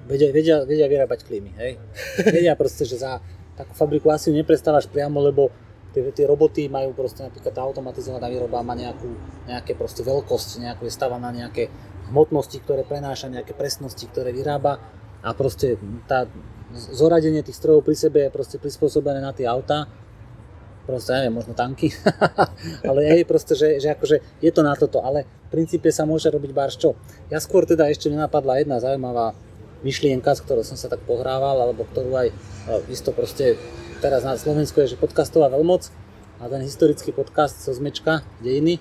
Vedia, vedia, vedia vyrábať klímy, hej? Vedia proste, že za takú fabriku asi neprestávaš priamo, lebo tie, tie roboty majú proste napríklad tá automatizovaná výroba má nejakú, nejaké proste veľkosť, nejakú je na nejaké hmotnosti, ktoré prenáša, nejaké presnosti, ktoré vyrába a proste tá zoradenie tých strojov pri sebe je proste prispôsobené na tie autá proste, neviem, možno tanky, ale hej, proste, že, že akože je to na toto, ale v princípe sa môže robiť bárs čo. Ja skôr teda ešte nenapadla jedna zaujímavá myšlienka, s ktorou som sa tak pohrával, alebo ktorú aj e, isto proste teraz na Slovensku je, že podcastová veľmoc a ten historický podcast zo Zmečka, dejiny,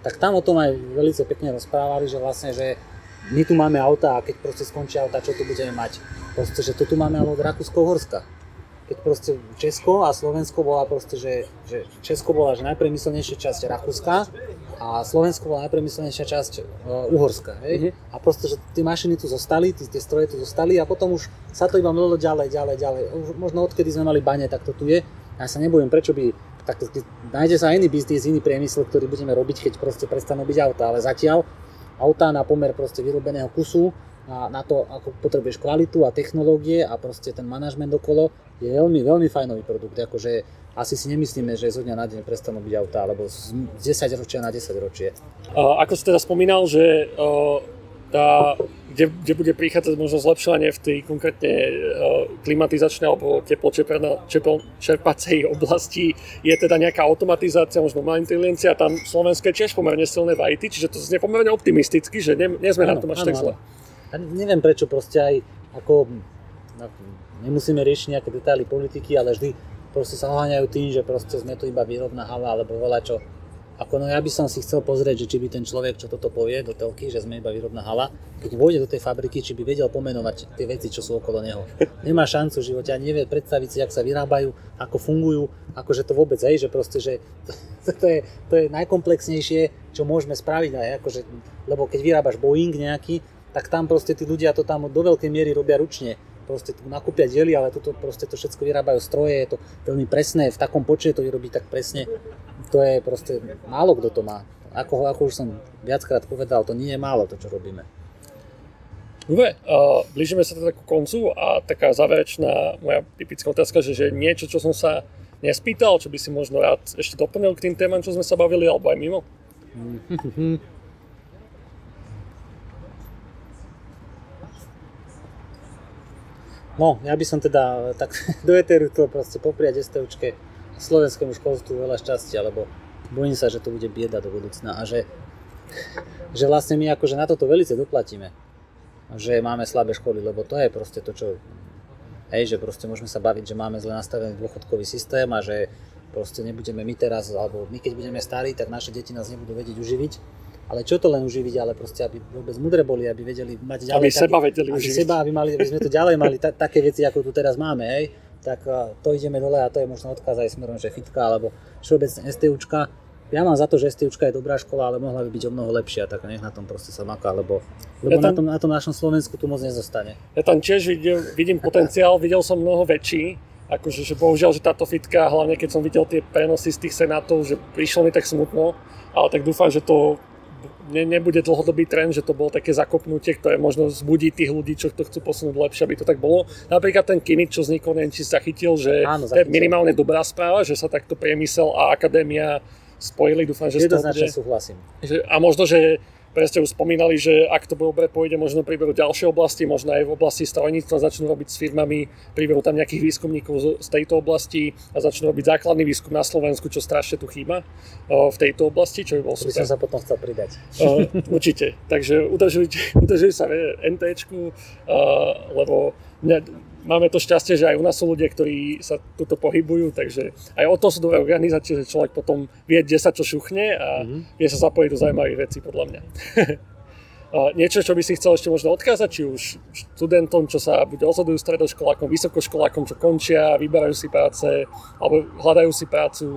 tak tam o tom aj veľmi pekne rozprávali, že vlastne, že my tu máme auta a keď proste skončí auta, čo tu budeme mať? Proste, že to tu máme ale od Rakúsko-Horska keď proste Česko a Slovensko bola proste, že, že Česko bola že najpremyselnejšia časť Rakúska a Slovensko bola najpremyselnejšia časť uh, Uhorska. Hej? Mm-hmm. A proste, že tie mašiny tu zostali, tie, tie stroje tu zostali a potom už sa to iba mlelo ďalej, ďalej, ďalej. Už možno odkedy sme mali bane, tak to tu je. Ja sa nebojím, prečo by tak nájde sa iný biznis, iný priemysel, ktorý budeme robiť, keď proste prestanú byť auta, ale zatiaľ auta na pomer proste vyrobeného kusu na, na to, ako potrebuješ kvalitu a technológie a proste ten manažment okolo, je veľmi, veľmi fajnový produkt. Akože asi si nemyslíme, že zo dňa na deň prestanú byť auta, alebo z 10 ročia na 10 ročie. Ako si teda spomínal, že tá, kde, kde bude prichádzať možno zlepšovanie v tej konkrétne klimatizačnej alebo tepločerpacej oblasti, je teda nejaká automatizácia, možno má inteligencia, tam Slovensko je tiež pomerne silné v IT, čiže to znie pomerne optimisticky, že nie, nie sme ano, na tom až ano, tak zle. Neviem prečo proste aj ako nemusíme riešiť nejaké detaily politiky, ale vždy proste sa oháňajú tým, že proste sme tu iba výrobná hala alebo veľa čo. Ako no ja by som si chcel pozrieť, že či by ten človek, čo toto povie do telky, že sme iba výrobná hala, keď vôjde do tej fabriky, či by vedel pomenovať tie veci, čo sú okolo neho. Nemá šancu v živote, ani nevie predstaviť si, ako sa vyrábajú, ako fungujú, akože to vôbec, hej, že proste, že to, to, je, to je najkomplexnejšie, čo môžeme spraviť, aj akože, lebo keď vyrábaš Boeing nejaký, tak tam proste tí ľudia to tam do veľkej miery robia ručne. Proste tu nakúpia diely, ale toto proste to všetko vyrábajú stroje, je to veľmi presné, v takom počte to vyrobí tak presne. To je proste, málo kto to má. Ako, ako už som viackrát povedal, to nie je málo to, čo robíme. Dobre, uh, blížime sa teda ku koncu a taká záverečná moja typická otázka, že, že niečo, čo som sa nespýtal, čo by si možno rád ešte doplnil k tým témam, čo sme sa bavili, alebo aj mimo? No, ja by som teda tak do Eteru to proste popriať STUčke slovenskému školstvu veľa šťastia, lebo bojím sa, že to bude bieda do budúcna a že, že vlastne my akože na toto veľmi doplatíme. Že máme slabé školy, lebo to je proste to, čo hej, že proste môžeme sa baviť, že máme zle nastavený dôchodkový systém a že proste nebudeme my teraz, alebo my keď budeme starí, tak naše deti nás nebudú vedieť uživiť. Ale čo to len uživiť, ale proste, aby vôbec mudre boli, aby vedeli mať ďalej... Aby seba vedeli aby uživiť. seba, aby, mali, aby sme to ďalej mali ta, také veci, ako tu teraz máme, hej, tak to ideme dole a to je možno odkaz aj smerom, že fitka alebo všeobecne STUčka. Ja mám za to, že STUčka je dobrá škola, ale mohla by byť o mnoho lepšia, tak nech na tom proste sa maká, lebo, lebo Ja na, tam- tom, na tom našom Slovensku tu moc nezostane. Ja tam tiež vidím, vidím potenciál, videl som mnoho väčší, akože že bohužiaľ, že táto fitka, hlavne keď som videl tie prenosy z tých senátov, že prišlo mi tak smutno, ale tak dúfam, že to ne, nebude dlhodobý trend, že to bolo také zakopnutie, ktoré možno zbudí tých ľudí, čo to chcú posunúť lepšie, aby to tak bolo. Napríklad ten Kinit, čo vznikol, neviem, či zachytil, že Áno, to je zachytil. minimálne dobrá správa, že sa takto priemysel a akadémia spojili, dúfam, že z toho bude- súhlasím. že, a možno, že presne už spomínali, že ak to dobre pôjde, možno príberu ďalšie oblasti, možno aj v oblasti strojníctva začnú robiť s firmami, príberu tam nejakých výskumníkov z, tejto oblasti a začnú robiť základný výskum na Slovensku, čo strašne tu chýba v tejto oblasti, čo by bolo To by som super. sa potom chcel pridať. Určite. Takže udržujte, udržuj sa v NTčku, lebo mňa, máme to šťastie, že aj u nás sú ľudia, ktorí sa tuto pohybujú, takže aj o to sú dobré organizácie, že človek potom vie, kde sa čo šuchne a Mhm. vie sa zapojiť do zaujímavých vecí, podľa mňa. Niečo, čo by si chcel ešte možno odkázať, či už študentom, čo sa buď rozhodujú stredoškolákom, vysokoškolákom, čo končia, vyberajú si práce, alebo hľadajú si prácu.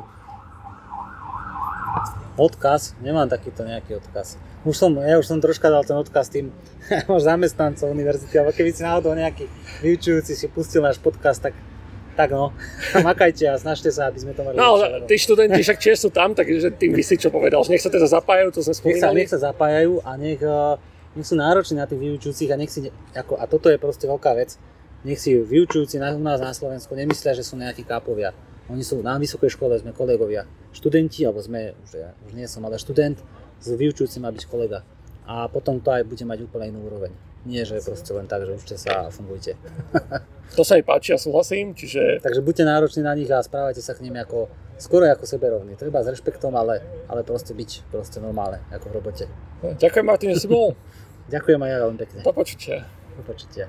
Odkaz, nemám takýto nejaký odkaz. Už som, ja už som troška dal ten odkaz tým zamestnancov univerzity, alebo keby si náhodou nejaký vyučujúci si pustil náš podcast, tak, tak no, makajte a snažte sa, aby sme to mali No, lepšie, tí študenti však tiež sú tam, takže tým by si čo povedal, že nech sa teda zapájajú, to sme nech sa, spomínali. nech sa zapájajú a nech, eh, nech sú nároční na tých vyučujúcich a nech si, ako, a toto je proste veľká vec, nech si vyučujúci na, u nás na Slovensku nemyslia, že sú nejakí kápovia. Oni sú na vysokej škole, sme kolegovia. Študenti, alebo sme, už, ja, už nie som, ale študent, s vyučujúcim má byť kolega. A potom to aj bude mať úplne inú úroveň. Nie, že proste len tak, že učte sa a fungujte. To sa mi páči, ja súhlasím, čiže Takže buďte nároční na nich a správajte sa k nim ako, skoro ako seberovní. Treba s rešpektom, ale, ale proste byť proste normálne, ako v robote. ďakujem Martin, že si bol. Ďakujem aj ja veľmi pekne. Do počutia. Do počutia.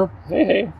Áno? Hej, hej.